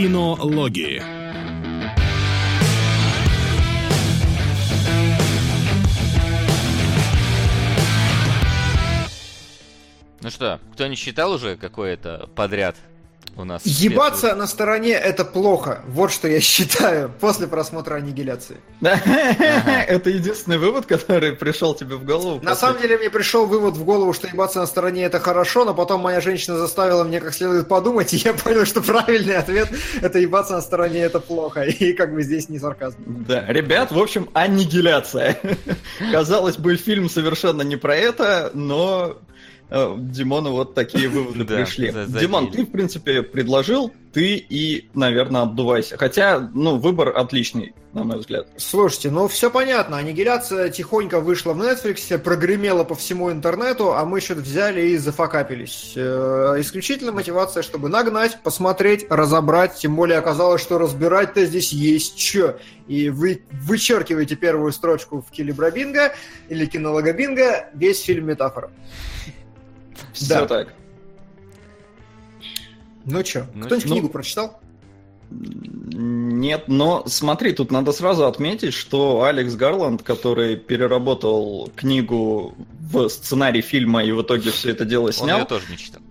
Кинологии. Ну что, кто не считал уже какое-то подряд у нас? Ебаться на стороне это плохо. Вот что я считаю после просмотра аннигиляции. Это единственный вывод, который пришел тебе в голову. На самом деле мне пришел вывод в голову, что ебаться на стороне это хорошо, но потом моя женщина заставила мне как следует подумать, и я понял, что правильный ответ это ебаться на стороне это плохо. И как бы здесь не сарказм. Да, ребят, в общем, аннигиляция. Казалось бы, фильм совершенно не про это, но Димону вот такие выводы пришли. Димон, ты, в принципе, предложил, ты и, наверное, отдувайся. Хотя, ну, выбор отличный, на мой взгляд. Слушайте, ну все понятно. Аннигиляция тихонько вышла в Netflix, прогремела по всему интернету, а мы что-то взяли и зафакапились. Э, исключительно мотивация, чтобы нагнать, посмотреть, разобрать. Тем более оказалось, что разбирать-то здесь есть что. И вы вычеркиваете первую строчку в Килибрабинго или кинологобинго, весь фильм метафора. Все да. так. Ну что, ну, кто-нибудь ну, книгу прочитал? Нет, но смотри, тут надо сразу отметить, что Алекс Гарланд, который переработал книгу в сценарий фильма и в итоге все это дело снял... Он ее тоже не читал.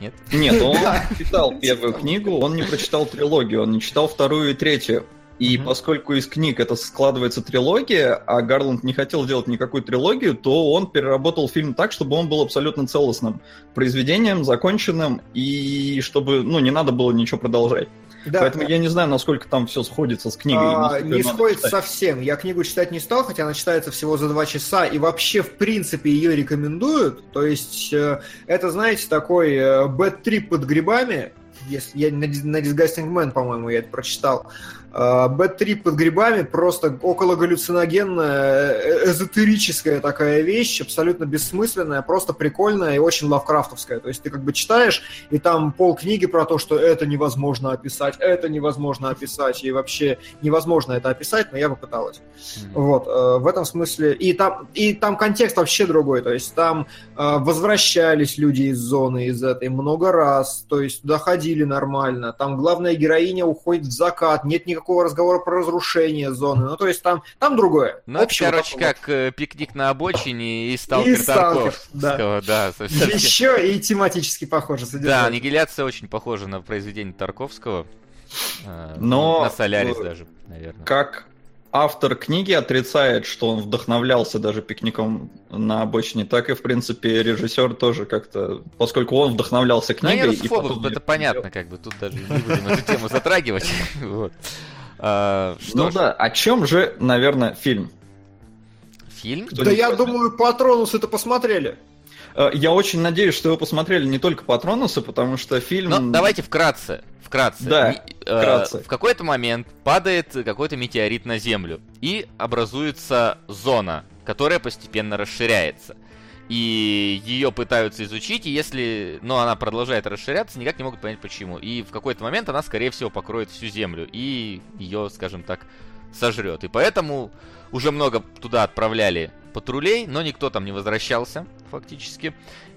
Нет? Нет, он читал первую книгу, он не прочитал трилогию, он не читал вторую и третью. И mm-hmm. поскольку из книг это складывается трилогия, а Гарланд не хотел делать никакую трилогию, то он переработал фильм так, чтобы он был абсолютно целостным произведением, законченным, и чтобы ну, не надо было ничего продолжать. Да. Поэтому я не знаю, насколько там все сходится с книгой. А, не сходится совсем. Я книгу читать не стал, хотя она читается всего за два часа, и вообще, в принципе, ее рекомендуют. То есть, э, это, знаете, такой э, бэт-трип под грибами, если я на, на Disgusting Man, по-моему, я это прочитал. Бэт-трип под грибами просто около галлюциногенная, э, эзотерическая такая вещь, абсолютно бессмысленная, просто прикольная и очень лавкрафтовская. То есть ты как бы читаешь, и там пол книги про то, что это невозможно описать, это невозможно описать, и вообще невозможно это описать, но я попыталась. Mm-hmm. Вот, э, в этом смысле. И там, и там контекст вообще другой, то есть там э, возвращались люди из зоны, из этой много раз, то есть туда ходили нормально, там главная героиня уходит в закат, нет никакого разговора про разрушение зоны. Ну, то есть там, там другое. Ну, это, короче, такого. как э, пикник на обочине и сталкер, и сталкер Да, да Еще и тематически похоже содержание. Да, аннигиляция очень похожа на произведение Тарковского. Э, Но... На Солярис даже, наверное. Как автор книги отрицает, что он вдохновлялся даже пикником на обочине, так и, в принципе, режиссер тоже как-то, поскольку он вдохновлялся ну, книгой... Ну, и потом... это понятно, как бы, тут даже не будем эту тему затрагивать. А, ну да, о чем же, наверное, фильм? Фильм? Да я думаю, Патронус это посмотрели. Э, я очень надеюсь, что вы посмотрели не только Патронусы, потому что фильм... Ну, давайте вкратце. Вкратце. Да, Ми- э, вкратце. В какой-то момент падает какой-то метеорит на Землю, и образуется зона, которая постепенно расширяется. И ее пытаются изучить, и если ну, она продолжает расширяться, никак не могут понять почему. И в какой-то момент она, скорее всего, покроет всю Землю, и ее, скажем так, сожрет. И поэтому уже много туда отправляли патрулей, но никто там не возвращался, фактически.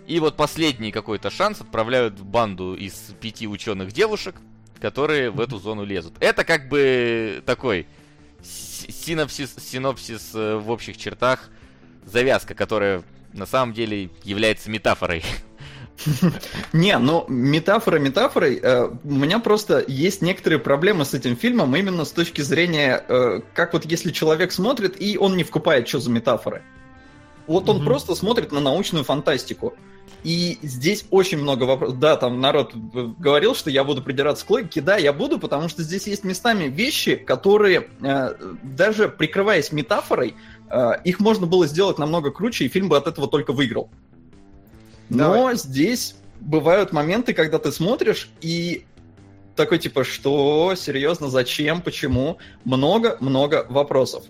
И вот последний какой-то шанс отправляют в банду из пяти ученых девушек, которые в эту зону лезут. Это как бы такой синопсис, синопсис э, в общих чертах, завязка, которая на самом деле является метафорой Не, ну метафора метафорой. Э, у меня просто есть некоторые проблемы с этим фильмом именно с точки зрения, э, как вот если человек смотрит и он не вкупает, что за метафоры. Вот он просто смотрит на научную фантастику. И здесь очень много вопросов. Да, там народ говорил, что я буду придираться к логике. Да, я буду, потому что здесь есть местами вещи, которые, э, даже прикрываясь метафорой, э, их можно было сделать намного круче, и фильм бы от этого только выиграл. Но Давай. здесь бывают моменты, когда ты смотришь и такой типа, что, серьезно, зачем, почему? Много-много вопросов.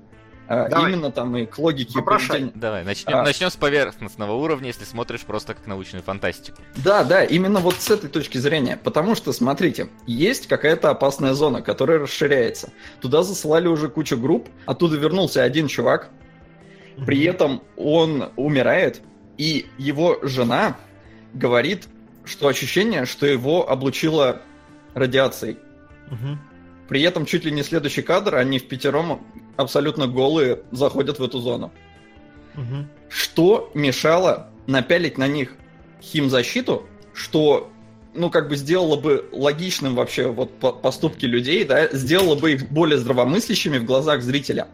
А, Давай. Именно там и к логике поведения. Давай, начнем, а... начнем с поверхностного уровня, если смотришь просто как научную фантастику. Да, да, именно вот с этой точки зрения. Потому что, смотрите, есть какая-то опасная зона, которая расширяется. Туда засылали уже кучу групп, оттуда вернулся один чувак, при этом он умирает, и его жена говорит, что ощущение, что его облучило радиацией. Угу. При этом чуть ли не следующий кадр, они в пятером абсолютно голые заходят в эту зону. Угу. Что мешало напялить на них химзащиту, что ну, как бы сделало бы логичным вообще вот поступки людей, да, сделало бы их более здравомыслящими в глазах зрителя.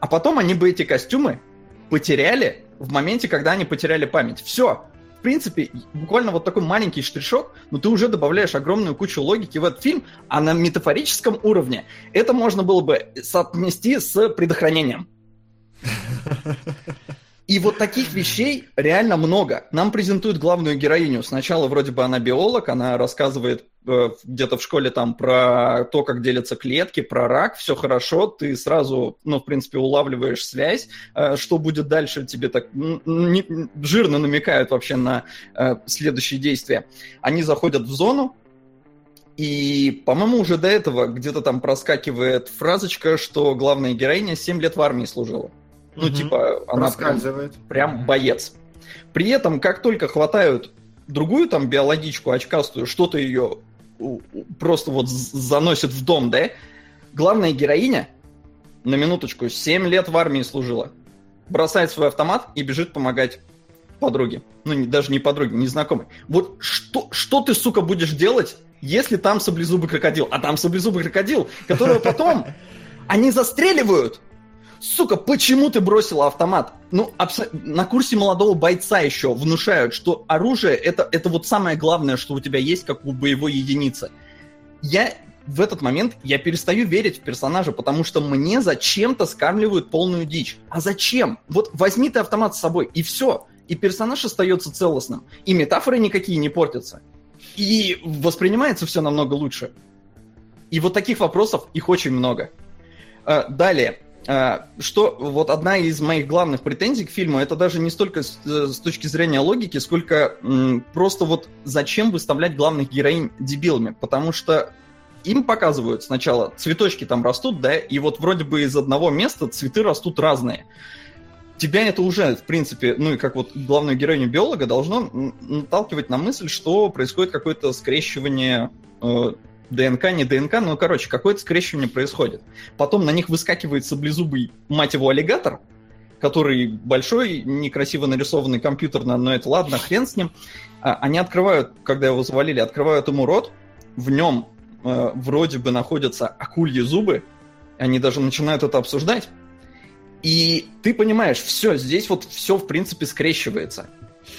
А потом они бы эти костюмы потеряли в моменте, когда они потеряли память. Все. В принципе, буквально вот такой маленький штришок, но ты уже добавляешь огромную кучу логики в этот фильм, а на метафорическом уровне это можно было бы соотнести с предохранением. И вот таких вещей реально много. Нам презентуют главную героиню. Сначала вроде бы она биолог, она рассказывает э, где-то в школе там про то, как делятся клетки, про рак, все хорошо, ты сразу, ну, в принципе, улавливаешь связь, э, что будет дальше, тебе так не, жирно намекают вообще на э, следующие действия. Они заходят в зону, и, по-моему, уже до этого где-то там проскакивает фразочка, что главная героиня 7 лет в армии служила. Ну, угу. типа, она прям, прям боец. При этом, как только хватают другую там биологичку очкастую, что-то ее просто вот заносит в дом, да? Главная героиня, на минуточку, 7 лет в армии служила. Бросает свой автомат и бежит помогать подруге. Ну, не, даже не подруге, незнакомой. Вот что, что ты, сука, будешь делать, если там саблезубый крокодил? А там саблезубый крокодил, которого потом они застреливают сука, почему ты бросила автомат? Ну, абс- на курсе молодого бойца еще внушают, что оружие это, это вот самое главное, что у тебя есть, как у боевой единицы. Я в этот момент я перестаю верить в персонажа, потому что мне зачем-то скармливают полную дичь. А зачем? Вот возьми ты автомат с собой, и все. И персонаж остается целостным. И метафоры никакие не портятся. И воспринимается все намного лучше. И вот таких вопросов, их очень много. А, далее. А, что вот одна из моих главных претензий к фильму, это даже не столько с, э, с точки зрения логики, сколько м, просто вот зачем выставлять главных героинь дебилами, потому что им показывают сначала цветочки там растут, да, и вот вроде бы из одного места цветы растут разные. Тебя это уже, в принципе, ну и как вот главную героиню биолога должно наталкивать на мысль, что происходит какое-то скрещивание э, ДНК, не ДНК, но, короче, какое-то скрещивание происходит. Потом на них выскакивает саблезубый, мать его, аллигатор, который большой, некрасиво нарисованный компьютерно, но это ладно, хрен с ним. А, они открывают, когда его завалили, открывают ему рот, в нем э, вроде бы находятся акульи зубы, они даже начинают это обсуждать. И ты понимаешь, все, здесь вот все, в принципе, скрещивается.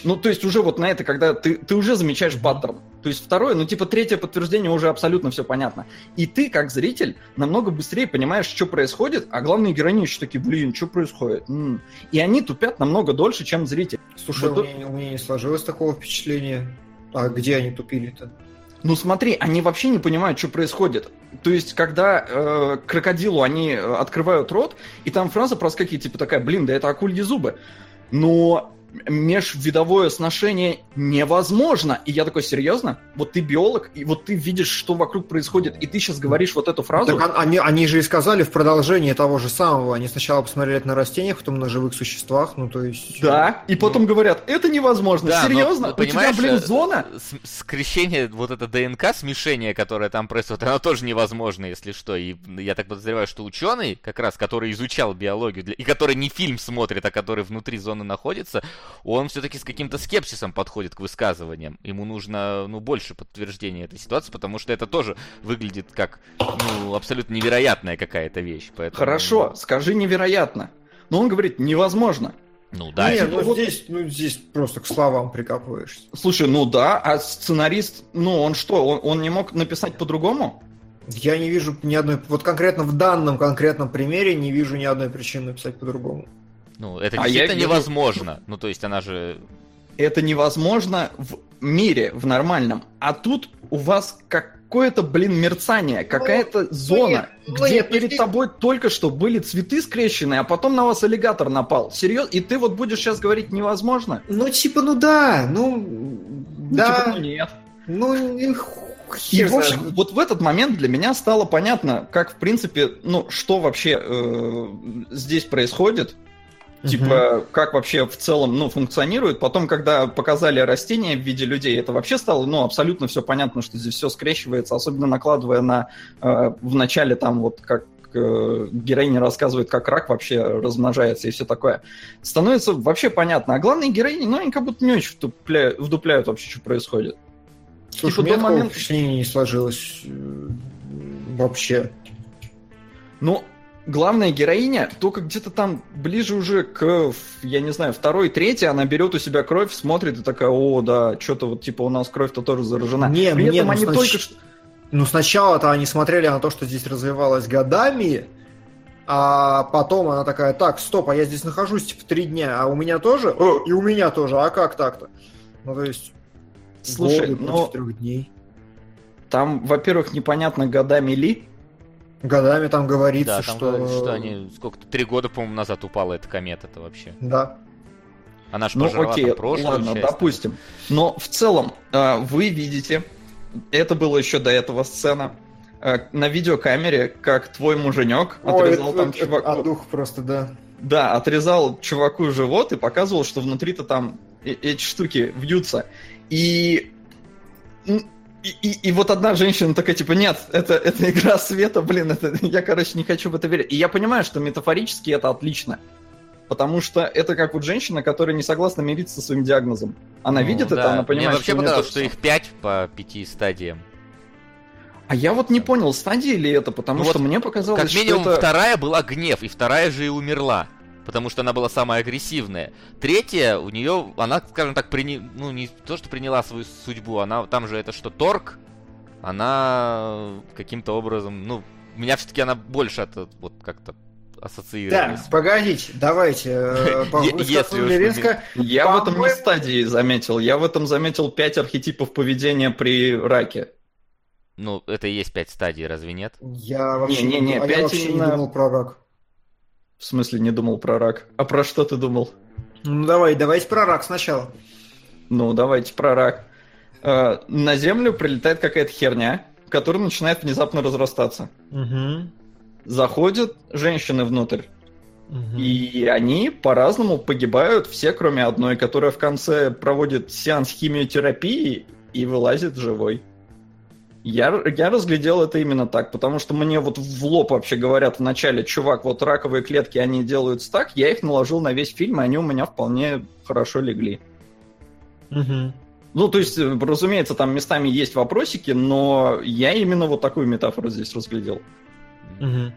Ну, то есть уже вот на это, когда ты, ты уже замечаешь паттерн. То есть второе, ну, типа третье подтверждение уже абсолютно все понятно. И ты, как зритель, намного быстрее понимаешь, что происходит, а главные героини еще такие, блин, что происходит? М-м. И они тупят намного дольше, чем зритель. Слушай, вот, у, меня, у меня не сложилось такого впечатления. А где они тупили-то? Ну смотри, они вообще не понимают, что происходит. То есть, когда э, крокодилу они э, открывают рот, и там фраза проскакивает, типа такая, блин, да это акульи зубы. Но межвидовое сношение невозможно. И я такой, серьезно? Вот ты биолог, и вот ты видишь, что вокруг происходит, и ты сейчас говоришь вот эту фразу? Так они, они же и сказали в продолжении того же самого. Они сначала посмотрели на растениях, потом на живых существах, ну то есть... Да, и потом ну... говорят, это невозможно, да, серьезно? Но, У тебя, блин, э, зона? Скрещение, вот это ДНК, смешение, которое там происходит, оно тоже невозможно, если что. И я так подозреваю, что ученый, как раз, который изучал биологию, и который не фильм смотрит, а который внутри зоны находится, он все-таки с каким-то скепсисом подходит к высказываниям. Ему нужно, ну, больше подтверждения этой ситуации, потому что это тоже выглядит как, ну, абсолютно невероятная какая-то вещь. Поэтому... Хорошо, скажи невероятно. Но он говорит, невозможно. Ну да. Нет, ну вот... здесь, ну здесь просто к словам прикапываешься. Слушай, ну да, а сценарист, ну он что, он, он не мог написать по-другому? Я не вижу ни одной, вот конкретно в данном конкретном примере не вижу ни одной причины написать по-другому. Ну, это а действительно я... невозможно. Ну, то есть она же... Это невозможно в мире, в нормальном. А тут у вас какое-то, блин, мерцание, какая-то ну, зона, нет, где нет, перед нет. тобой только что были цветы скрещенные, а потом на вас аллигатор напал. Серьезно? И ты вот будешь сейчас говорить невозможно? Ну, типа, ну да, ну... ну да. Типа, ну нет. Ну, и в общем, вот в этот момент для меня стало понятно, как в принципе, ну, что вообще э, здесь происходит, Типа, как вообще в целом, ну, функционирует. Потом, когда показали растения в виде людей, это вообще стало, ну, абсолютно все понятно, что здесь все скрещивается, особенно накладывая на, э, в начале там вот как э, героиня рассказывает, как рак вообще размножается и все такое. Становится вообще понятно. А главные героини, ну, они как будто не очень вдупляют, вдупляют вообще, что происходит. Слушай, типа, у меня момент... впечатление не сложилось э, вообще. Ну, главная героиня только где-то там ближе уже к, я не знаю, второй, третьей, она берет у себя кровь, смотрит и такая, о, да, что-то вот типа у нас кровь-то тоже заражена. Не, При не, этом ну, они снач... только что... Ну, сначала-то они смотрели на то, что здесь развивалось годами, а потом она такая, так, стоп, а я здесь нахожусь типа три дня, а у меня тоже? О, и у меня тоже, а как так-то? Ну, то есть... Слушай, ну... трех дней. Там, во-первых, непонятно, годами ли, Годами там говорится, да, там что... Говорится, что они сколько-то, три года, по-моему, назад упала эта комета-то вообще. Да. Она же ну, окей, прошлую ладно, часть. допустим. Но в целом, э, вы видите, это было еще до этого сцена, э, на видеокамере, как твой муженек отрезал Ой, там это, чуваку... А дух просто, да. Да, отрезал чуваку живот и показывал, что внутри-то там эти штуки вьются. И и, и, и вот одна женщина такая, типа, нет, это, это игра света, блин, это, я, короче, не хочу в это верить. И я понимаю, что метафорически это отлично. Потому что это как вот женщина, которая не согласна мириться со своим диагнозом. Она ну, видит да. это, она понимает, Мне вообще что показалось, что их пять по пяти стадиям. А я вот не понял, стадии ли это, потому ну что вот мне показалось, как минимум что это... вторая была гнев, и вторая же и умерла потому что она была самая агрессивная. Третья, у нее, она, скажем так, прини... ну не то, что приняла свою судьбу, она там же это что, торг, она каким-то образом, ну, у меня все-таки она больше это вот как-то ассоциировалась. Так, погодите, давайте. Э, Если Я в этом не стадии заметил. Я в этом заметил пять архетипов поведения при раке. Ну, это и есть пять стадий, разве нет? Я вообще не, не, не, пять не думал про рак. В смысле, не думал про рак. А про что ты думал? Ну давай, давайте про рак сначала. Ну, давайте про рак. Э, на Землю прилетает какая-то херня, которая начинает внезапно разрастаться. Угу. Заходят женщины внутрь. Угу. И они по-разному погибают, все, кроме одной, которая в конце проводит сеанс химиотерапии и вылазит живой. Я, я разглядел это именно так, потому что мне вот в лоб вообще говорят вначале, чувак, вот раковые клетки, они делаются так, я их наложил на весь фильм, и они у меня вполне хорошо легли. Угу. Ну, то есть, разумеется, там местами есть вопросики, но я именно вот такую метафору здесь разглядел. Угу.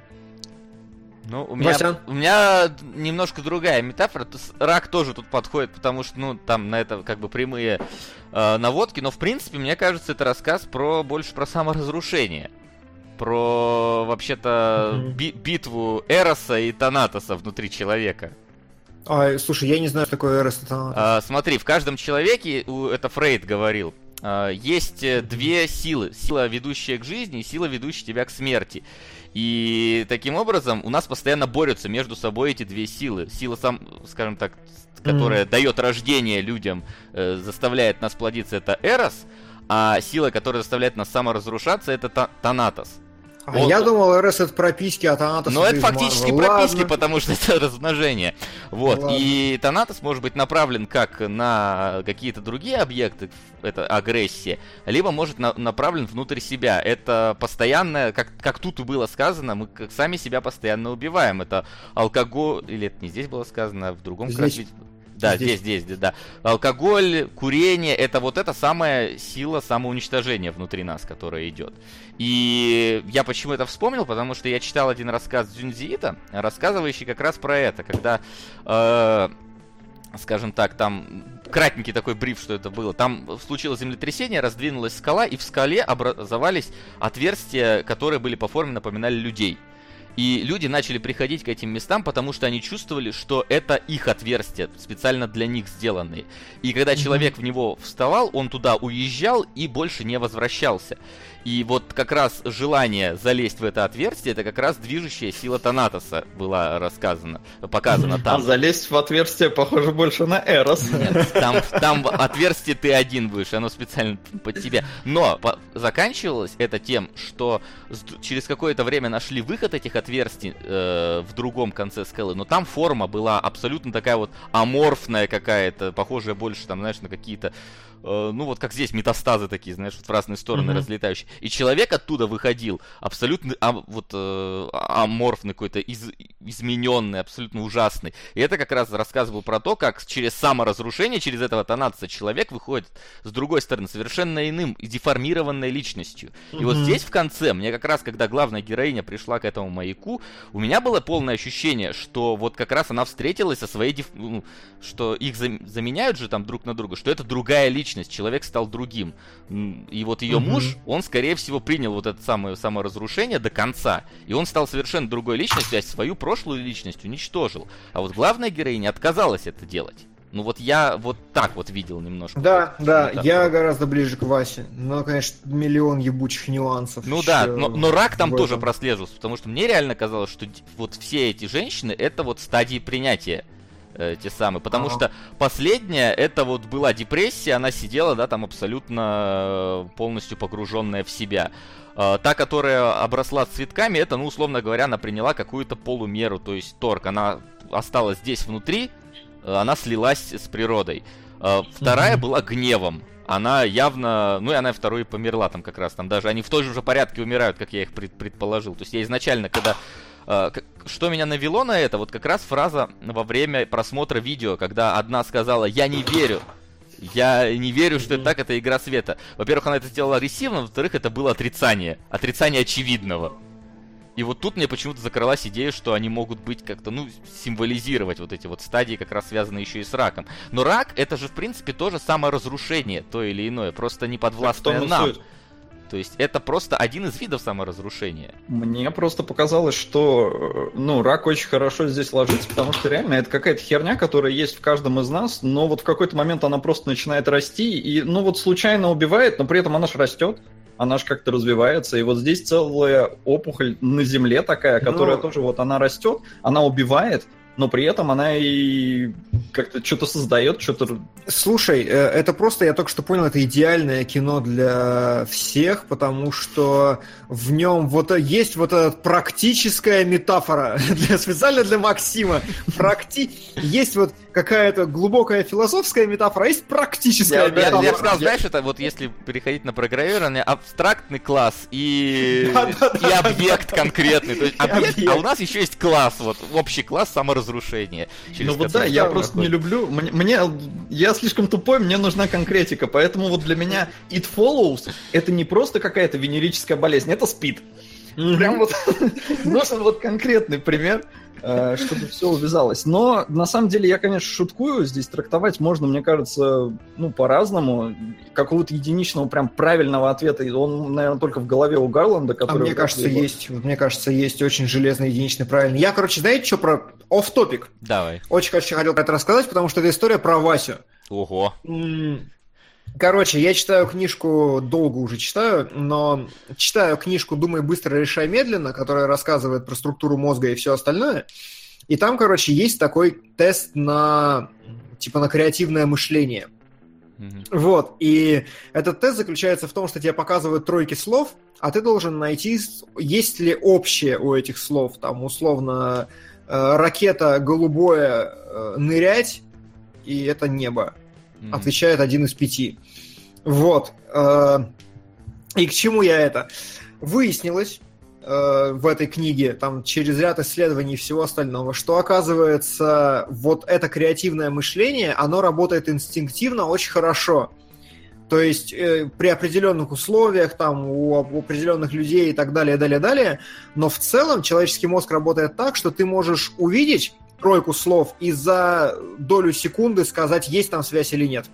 Ну, у меня, у меня немножко другая метафора. Рак тоже тут подходит, потому что, ну, там на это как бы прямые э, наводки, но в принципе, мне кажется, это рассказ про больше про саморазрушение. Про вообще-то mm-hmm. би- битву Эроса и Танатоса внутри человека. А, слушай, я не знаю, что такое Эрос и Танатос. А, смотри, в каждом человеке, это Фрейд говорил, а, есть э, две силы. Сила, ведущая к жизни, и сила, ведущая тебя к смерти. И таким образом у нас постоянно борются между собой эти две силы. Сила, сам, скажем так, которая mm. дает рождение людям, э, заставляет нас плодиться, это Эрос, а сила, которая заставляет нас саморазрушаться, это та- Танатос. А вот. я думал, РС это прописки, а Танатос Но это фактически Ладно. прописки, потому что это размножение. Вот. Ладно. И Танатос может быть направлен как на какие-то другие объекты, это агрессия, либо может на, направлен внутрь себя. Это постоянное, как, как тут и было сказано, мы как сами себя постоянно убиваем. Это алкоголь, или это не здесь было сказано, а в другом здесь. Да, здесь, здесь, здесь, да. Алкоголь, курение, это вот эта самая сила самоуничтожения внутри нас, которая идет. И я почему это вспомнил, потому что я читал один рассказ Дзюнзиита, рассказывающий как раз про это, когда, э, скажем так, там кратенький такой бриф, что это было. Там случилось землетрясение, раздвинулась скала, и в скале образовались отверстия, которые были по форме напоминали людей. И люди начали приходить к этим местам, потому что они чувствовали, что это их отверстия, специально для них сделанные. И когда человек в него вставал, он туда уезжал и больше не возвращался. И вот как раз желание залезть в это отверстие, это как раз движущая сила Танатоса была рассказана, показана там. А залезть в отверстие похоже больше на Эрос. Нет, там, там отверстие ты один будешь, оно специально под тебя. Но по- заканчивалось это тем, что через какое-то время нашли выход этих отверстий, отверстий э, в другом конце скалы, но там форма была абсолютно такая вот аморфная какая-то, похожая больше, там, знаешь, на какие-то Э, ну вот как здесь метастазы такие, знаешь, вот в разные стороны mm-hmm. разлетающие. И человек оттуда выходил абсолютно а, вот э, аморфный какой-то, из, измененный, абсолютно ужасный. И это как раз рассказывал про то, как через саморазрушение, через этого тонация человек выходит с другой стороны совершенно иным деформированной личностью. Mm-hmm. И вот здесь в конце, мне как раз, когда главная героиня пришла к этому маяку, у меня было полное ощущение, что вот как раз она встретилась со своей, деф... ну, что их заменяют же там друг на друга, что это другая личность личность, человек стал другим. И вот ее угу. муж, он, скорее всего, принял вот это самое саморазрушение до конца. И он стал совершенно другой личностью, а свою прошлую личность уничтожил. А вот главная героиня отказалась это делать. Ну вот я вот так вот видел немножко. Да, вот, да, вот я гораздо ближе к Васе. Но, конечно, миллион ебучих нюансов. Ну да, но, но рак там тоже прослеживался, потому что мне реально казалось, что вот все эти женщины это вот стадии принятия э, те самые. Потому что последняя, это вот была депрессия, она сидела, да, там абсолютно э, полностью погруженная в себя. Э, та, которая обросла цветками, это, ну, условно говоря, она приняла какую-то полумеру, то есть торг. Она осталась здесь внутри, она слилась с природой. Э, вторая угу. была гневом она явно, ну и она второй померла там как раз, там даже они в той же порядке умирают, как я их пред, предположил. То есть я изначально, когда что меня навело на это, вот как раз фраза во время просмотра видео, когда одна сказала «я не верю», я не верю, что это так, это игра света. Во-первых, она это сделала агрессивно, во-вторых, это было отрицание. Отрицание очевидного. И вот тут мне почему-то закралась идея, что они могут быть как-то, ну, символизировать вот эти вот стадии, как раз связанные еще и с раком. Но рак, это же, в принципе, тоже саморазрушение, то или иное, просто не подвластное нам. Суть. То есть это просто один из видов саморазрушения. Мне просто показалось, что ну, рак очень хорошо здесь ложится, потому что реально это какая-то херня, которая есть в каждом из нас, но вот в какой-то момент она просто начинает расти, и ну вот случайно убивает, но при этом она же растет она же как-то развивается. И вот здесь целая опухоль на земле такая, которая но... тоже вот она растет, она убивает, но при этом она и как-то что-то создает, что-то... Слушай, э, это просто, я только что понял, это идеальное кино для всех, потому что в нем вот есть вот эта практическая метафора, для, специально для Максима. Практи... Есть вот какая-то глубокая философская метафора, а есть практическая я, метафора. Я, я сказал, знаешь, это вот если переходить на программирование, абстрактный класс и, и объект конкретный. То есть объект, а у нас еще есть класс, вот общий класс саморазрушения. Ну вот да, я просто не люблю. Мне, мне я слишком тупой, мне нужна конкретика, поэтому вот для меня It Follows это не просто какая-то венерическая болезнь, это спид. Прям вот нужен вот конкретный пример. Э, чтобы все увязалось. Но на самом деле я, конечно, шуткую. Здесь трактовать можно, мне кажется, ну, по-разному. Какого-то единичного прям правильного ответа, он, наверное, только в голове у Гарланда, который... А мне кажется, есть, мне кажется, есть очень железный, единичный, правильный. Я, короче, знаете, что про... Оф-топик. Давай. Очень хочу, хотел про это рассказать, потому что это история про Васю. Ого. Короче, я читаю книжку, долго уже читаю, но читаю книжку «Думай быстро, решай медленно», которая рассказывает про структуру мозга и все остальное. И там, короче, есть такой тест на, типа, на креативное мышление. Mm-hmm. Вот, и этот тест заключается в том, что тебе показывают тройки слов, а ты должен найти, есть ли общее у этих слов, там, условно, э, ракета голубое э, нырять, и это небо mm-hmm. отвечает один из пяти. Вот. Э, и к чему я это? Выяснилось э, в этой книге, там, через ряд исследований и всего остального, что, оказывается, вот это креативное мышление, оно работает инстинктивно очень хорошо. То есть э, при определенных условиях, там, у, у определенных людей и так далее, далее, далее. Но в целом человеческий мозг работает так, что ты можешь увидеть тройку слов и за долю секунды сказать, есть там связь или нет.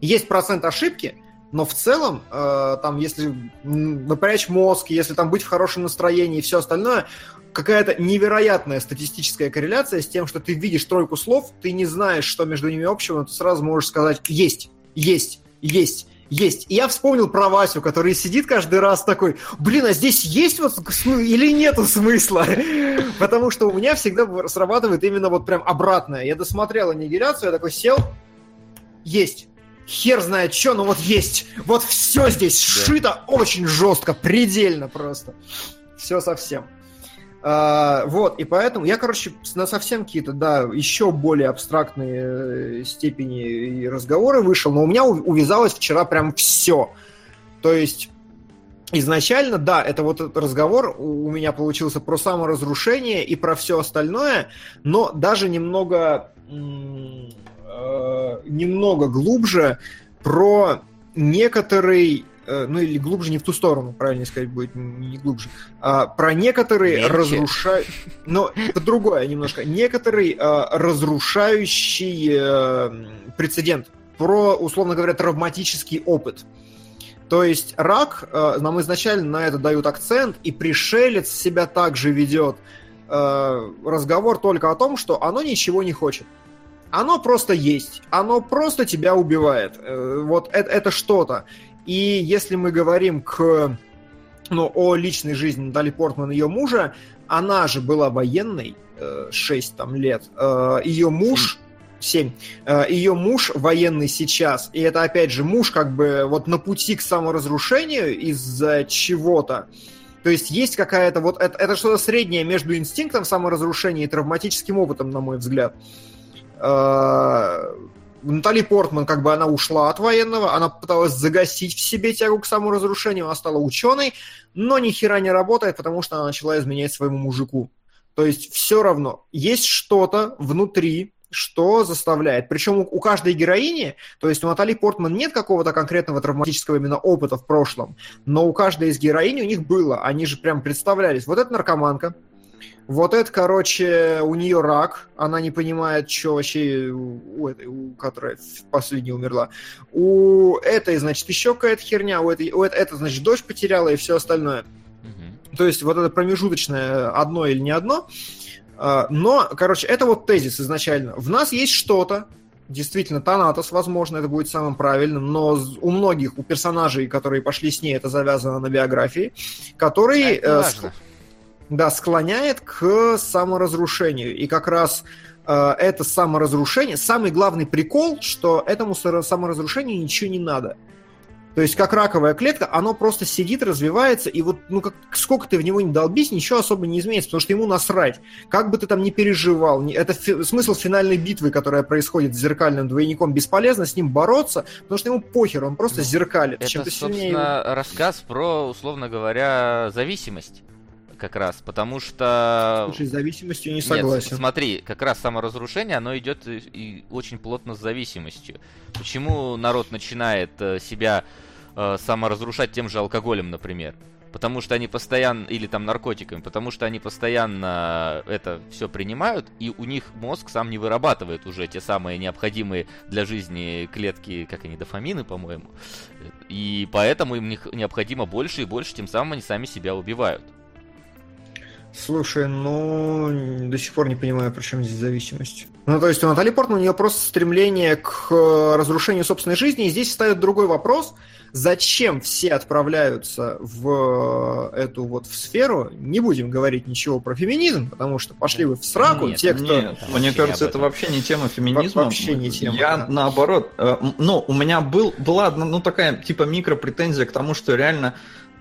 Есть процент ошибки, но в целом, э, там, если напрячь мозг, если там быть в хорошем настроении и все остальное, какая-то невероятная статистическая корреляция с тем, что ты видишь тройку слов, ты не знаешь, что между ними общего, но ты сразу можешь сказать «есть, есть, есть» есть. И я вспомнил про Васю, который сидит каждый раз такой, блин, а здесь есть вот или нету смысла? Потому что у меня всегда срабатывает именно вот прям обратное. Я досмотрел аннигиляцию, я такой сел, есть. Хер знает что, но вот есть. Вот все здесь сшито очень жестко, предельно просто. Все совсем. А, вот, и поэтому я, короче, на совсем какие-то, да, еще более абстрактные э, степени и разговоры вышел, но у меня увязалось вчера прям все. То есть изначально, да, это вот этот разговор у меня получился про саморазрушение и про все остальное, но даже немного, э, немного глубже про некоторый ну или глубже не в ту сторону, правильно сказать будет, не глубже, а, про некоторые разрушающие, но это другое немножко, некоторый а, разрушающий а, прецедент, про, условно говоря, травматический опыт. То есть рак, а, нам изначально на это дают акцент, и пришелец себя также ведет. А, разговор только о том, что оно ничего не хочет. Оно просто есть, оно просто тебя убивает. Вот это, это что-то. И если мы говорим к, ну, о личной жизни Натали Портман и ее мужа, она же была военной э, 6 там, лет. Э, ее муж... 7. Э, ее муж военный сейчас, и это опять же муж как бы вот на пути к саморазрушению из-за чего-то. То есть есть какая-то вот это, это что-то среднее между инстинктом саморазрушения и травматическим опытом, на мой взгляд. Натали Портман, как бы она ушла от военного, она пыталась загасить в себе тягу к саморазрушению, она стала ученой, но ни хера не работает, потому что она начала изменять своему мужику. То есть все равно есть что-то внутри, что заставляет. Причем у каждой героини, то есть у Натали Портман нет какого-то конкретного травматического именно опыта в прошлом, но у каждой из героинь у них было. Они же прям представлялись. Вот эта наркоманка, вот это, короче, у нее рак, она не понимает, что вообще у этой, у которая последняя умерла. У этой, значит, еще какая-то херня, у этой, у этой, это, значит, дочь потеряла и все остальное. Угу. То есть вот это промежуточное одно или не одно. А, но, короче, это вот тезис изначально. В нас есть что-то, действительно, Танатос, возможно, это будет самым правильным, но у многих, у персонажей, которые пошли с ней, это завязано на биографии, которые... Это да, склоняет к саморазрушению. И как раз э, это саморазрушение, самый главный прикол, что этому саморазрушению ничего не надо. То есть, как раковая клетка, оно просто сидит, развивается, и вот, ну, как, сколько ты в него не долбись, ничего особо не изменится, потому что ему насрать. Как бы ты там ни переживал, не, это фи, смысл финальной битвы, которая происходит с зеркальным двойником, бесполезно с ним бороться, потому что ему похер, он просто ну, зеркалит. Это, Чем собственно, сильнее... рассказ про, условно говоря, зависимость как раз, потому что... Слушай, с зависимостью не согласен. Нет, смотри, как раз саморазрушение, оно идет и, и очень плотно с зависимостью. Почему народ начинает э, себя э, саморазрушать тем же алкоголем, например? Потому что они постоянно, или там наркотиками, потому что они постоянно это все принимают, и у них мозг сам не вырабатывает уже те самые необходимые для жизни клетки, как они, дофамины, по-моему. И поэтому им необходимо больше и больше, тем самым они сами себя убивают. Слушай, ну, до сих пор не понимаю, при чем здесь зависимость. Ну, то есть у Натали Портман, у нее просто стремление к э, разрушению собственной жизни, и здесь встает другой вопрос, зачем все отправляются в э, эту вот в сферу, не будем говорить ничего про феминизм, потому что пошли вы в сраку, нет, те, кто... Нет, мне кажется, это вообще не тема феминизма. Вообще не тема. Я, да. наоборот, э, ну, у меня был, была, ну, такая, типа, микропретензия к тому, что реально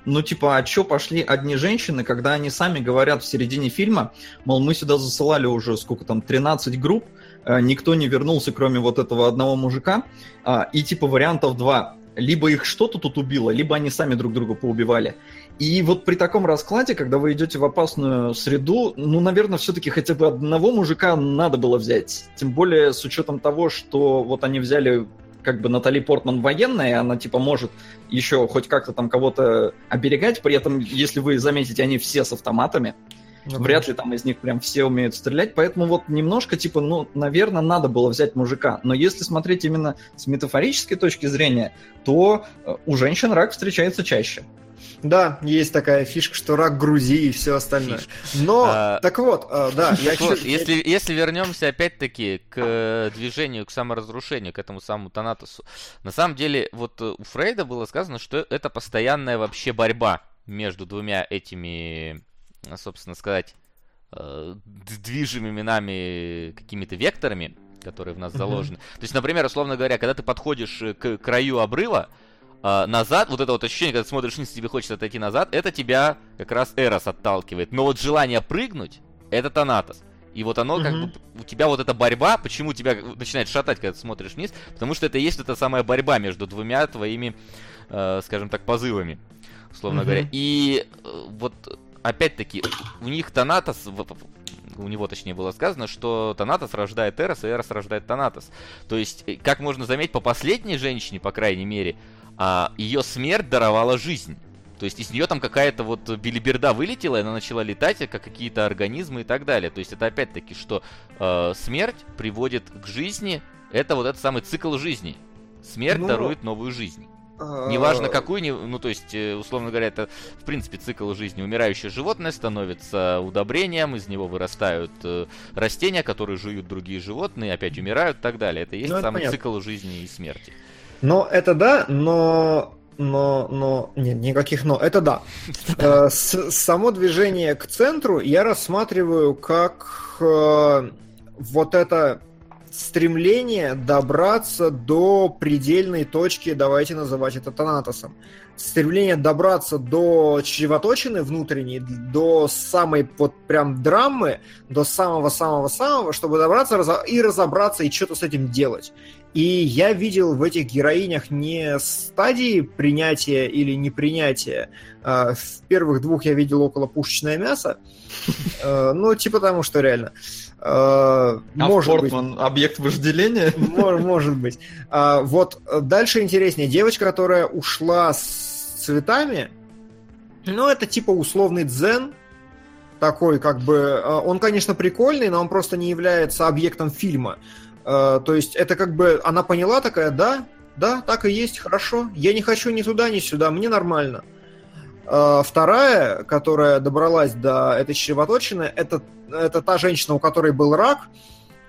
ну, типа, а чё пошли одни женщины, когда они сами говорят в середине фильма, мол, мы сюда засылали уже, сколько там, 13 групп, э, никто не вернулся, кроме вот этого одного мужика, а, и типа вариантов два. Либо их что-то тут убило, либо они сами друг друга поубивали. И вот при таком раскладе, когда вы идете в опасную среду, ну, наверное, все-таки хотя бы одного мужика надо было взять. Тем более с учетом того, что вот они взяли как бы Натали Портман военная, она типа может еще хоть как-то там кого-то оберегать, при этом, если вы заметите, они все с автоматами, ну, Вряд ли там из них прям все умеют стрелять, поэтому вот немножко, типа, ну, наверное, надо было взять мужика. Но если смотреть именно с метафорической точки зрения, то э, у женщин рак встречается чаще. Да, есть такая фишка, что рак Грузии и все остальное. Но, а, так вот, а, да. Я вот, если, если вернемся опять-таки к э, движению, к саморазрушению, к этому самому Танатосу. На самом деле, вот э, у Фрейда было сказано, что это постоянная вообще борьба между двумя этими, собственно сказать, э, движимыми нами какими-то векторами, которые в нас заложены. То есть, например, условно говоря, когда ты подходишь к краю обрыва, э, назад, вот это вот ощущение, когда ты смотришь вниз, тебе хочется отойти назад, это тебя как раз Эрос отталкивает. Но вот желание прыгнуть, это Танатос. И вот оно, как бы, у тебя вот эта борьба, почему тебя начинает шатать, когда ты смотришь вниз, потому что это и есть эта самая борьба между двумя твоими, э, скажем так, позывами, условно говоря. И э, вот, опять-таки, у них Танатос, у него, точнее, было сказано, что Танатос рождает Эрос, и Эрос рождает Танатос. То есть, э, как можно заметить, по последней женщине, по крайней мере, а, ее смерть даровала жизнь. То есть из нее там какая-то вот билиберда вылетела, и она начала летать, как какие-то организмы и так далее. То есть это опять-таки, что э, смерть приводит к жизни, это вот этот самый цикл жизни. Смерть ну, дарует новую жизнь. А, Неважно какую, ну то есть, э, условно говоря, это в принципе цикл жизни. Умирающее животное становится удобрением, из него вырастают э, растения, которые жуют другие животные, опять умирают и так далее. Это есть ну, самый понятно. цикл жизни и смерти. Но это да, но но, но, нет, никаких но, это да. Э, само движение к центру я рассматриваю как э, вот это стремление добраться до предельной точки, давайте называть это Танатосом. Стремление добраться до чревоточины внутренней, до самой вот прям драмы, до самого-самого-самого, чтобы добраться и разобраться и что-то с этим делать. И я видел в этих героинях не стадии принятия или непринятия. А, в первых двух я видел около пушечное мясо. А, ну, типа потому что реально. А, может Портман быть. объект вожделения? Может, может быть. Вот дальше интереснее. Девочка, которая ушла с цветами, ну, это типа условный дзен, такой, как бы, он, конечно, прикольный, но он просто не является объектом фильма. Э, то есть это как бы она поняла такая, да, да, так и есть, хорошо. Я не хочу ни туда, ни сюда, мне нормально. Э, вторая, которая добралась до этой чревоточины, это, это та женщина, у которой был рак,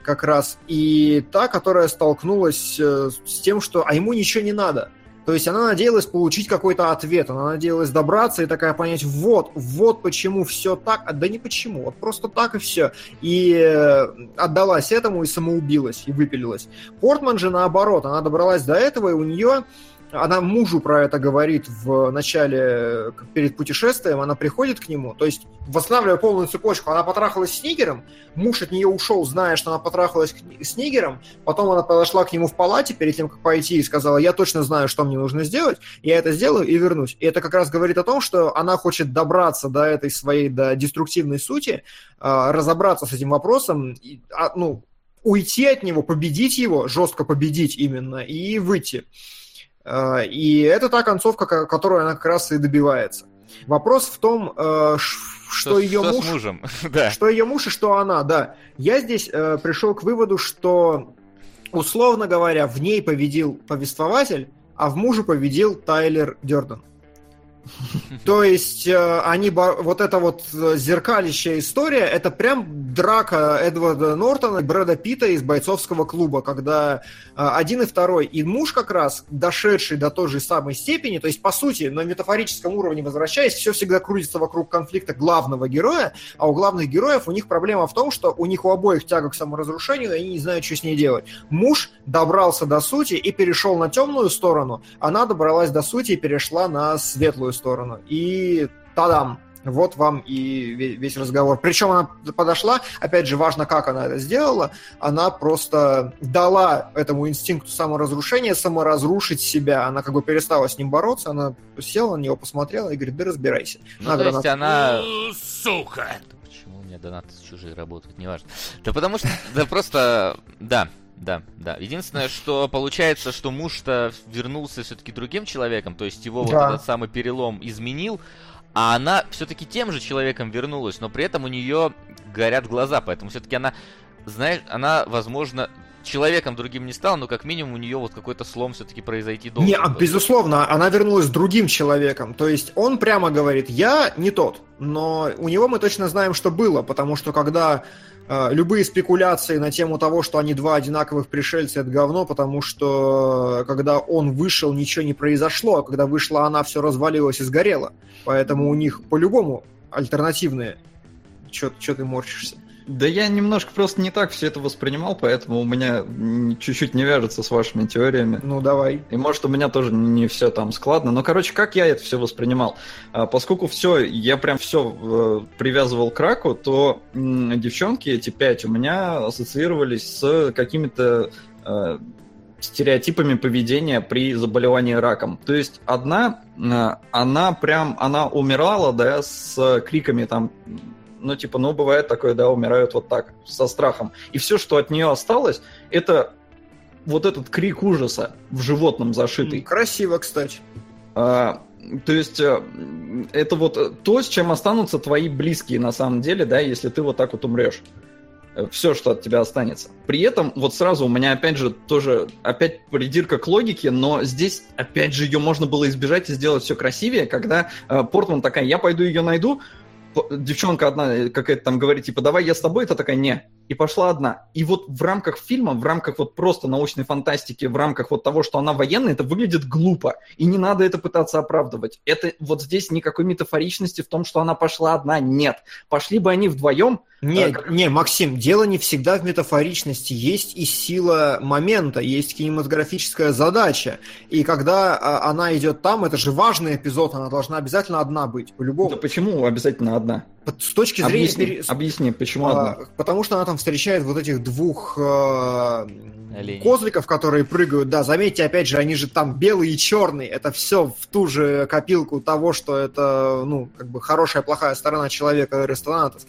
как раз, и та, которая столкнулась э, с тем, что а ему ничего не надо. То есть она надеялась получить какой-то ответ, она надеялась добраться и такая понять, вот, вот почему все так, а да не почему, вот просто так и все. И э, отдалась этому и самоубилась, и выпилилась. Портман же наоборот, она добралась до этого, и у нее она мужу про это говорит в начале, перед путешествием, она приходит к нему, то есть восстанавливая полную цепочку, она потрахалась с Нигером, муж от нее ушел, зная, что она потрахалась с Нигером, потом она подошла к нему в палате перед тем, как пойти, и сказала, я точно знаю, что мне нужно сделать, я это сделаю и вернусь. И это как раз говорит о том, что она хочет добраться до этой своей, до деструктивной сути, а, разобраться с этим вопросом, а, ну, уйти от него, победить его, жестко победить именно, и выйти. Э, и это та концовка, которую она как раз и добивается. Вопрос в том, э, что, что ее что муж, мужем? да. что ее муж и что она, да. Я здесь э, пришел к выводу, что условно говоря, в ней победил повествователь, а в муже победил Тайлер Дерден. То есть э, они вот эта вот э, зеркалищая история, это прям драка Эдварда Нортона и Брэда Питта из бойцовского клуба, когда э, один и второй, и муж как раз, дошедший до той же самой степени, то есть по сути на метафорическом уровне возвращаясь, все всегда крутится вокруг конфликта главного героя, а у главных героев у них проблема в том, что у них у обоих тяга к саморазрушению, и они не знают, что с ней делать. Муж добрался до сути и перешел на темную сторону, она добралась до сути и перешла на светлую другую сторону. И тадам! Вот вам и весь разговор. Причем она подошла, опять же, важно, как она это сделала. Она просто дала этому инстинкту саморазрушения саморазрушить себя. Она как бы перестала с ним бороться, она села на него, посмотрела и говорит, да разбирайся. Ну, она то есть она... Сука! Почему у меня донаты чужие работают, неважно. Да потому что, да просто, да, да, да. Единственное, что получается, что муж-то вернулся все-таки другим человеком, то есть его да. вот этот самый перелом изменил, а она все-таки тем же человеком вернулась, но при этом у нее горят глаза, поэтому все-таки она, знаешь, она, возможно, человеком другим не стала, но как минимум у нее вот какой-то слом все-таки произойти должен. Не, был. безусловно, она вернулась другим человеком. То есть он прямо говорит, я не тот, но у него мы точно знаем, что было, потому что когда а, любые спекуляции на тему того, что они два одинаковых пришельца, это говно, потому что когда он вышел, ничего не произошло, а когда вышла она, все развалилось и сгорело. Поэтому у них по-любому альтернативные. Че ты морщишься? Да я немножко просто не так все это воспринимал, поэтому у меня чуть-чуть не вяжется с вашими теориями. Ну, давай. И может у меня тоже не все там складно. Но, короче, как я это все воспринимал? А, поскольку все, я прям все э, привязывал к раку, то девчонки, эти пять, у меня ассоциировались с какими-то э, стереотипами поведения при заболевании раком. То есть одна, э, она прям, она умирала, да, с криками там ну, типа, ну, бывает такое, да, умирают вот так, со страхом. И все, что от нее осталось, это вот этот крик ужаса в животном зашитый. Красиво, кстати. А, то есть э, это вот то, с чем останутся твои близкие на самом деле, да, если ты вот так вот умрешь. Э, все, что от тебя останется. При этом, вот сразу у меня опять же тоже, опять придирка к логике, но здесь, опять же, ее можно было избежать и сделать все красивее, когда э, Портман такая, я пойду ее найду, девчонка одна э, какая-то там говорит, типа, давай я с тобой, это такая, не. И пошла одна. И вот в рамках фильма, в рамках вот просто научной фантастики, в рамках вот того, что она военная, это выглядит глупо. И не надо это пытаться оправдывать. Это вот здесь никакой метафоричности в том, что она пошла одна, нет. Пошли бы они вдвоем, не, так. не, Максим, дело не всегда в метафоричности. Есть и сила момента, есть кинематографическая задача. И когда а, она идет там, это же важный эпизод, она должна обязательно одна быть, по-любому. Да почему обязательно одна? С точки зрения... Объясни, объясни почему а, одна? Потому что она там встречает вот этих двух э, козликов, которые прыгают. Да, заметьте, опять же, они же там белые и черные. Это все в ту же копилку того, что это, ну, как бы хорошая, плохая сторона человека Рестонатос.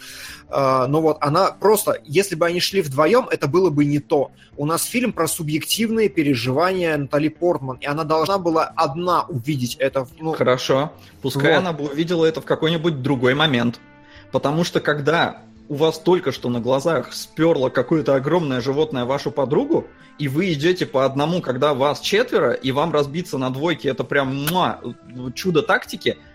А, но вот она просто, если бы они шли вдвоем, это было бы не то. У нас фильм про субъективные переживания Натали Портман, и она должна была одна увидеть это. Ну, Хорошо, пускай вот. она бы увидела это в какой-нибудь другой момент. Потому что когда у вас только что на глазах сперло какое-то огромное животное вашу подругу, и вы идете по одному, когда вас четверо, и вам разбиться на двойке, это прям муа, чудо тактики – а,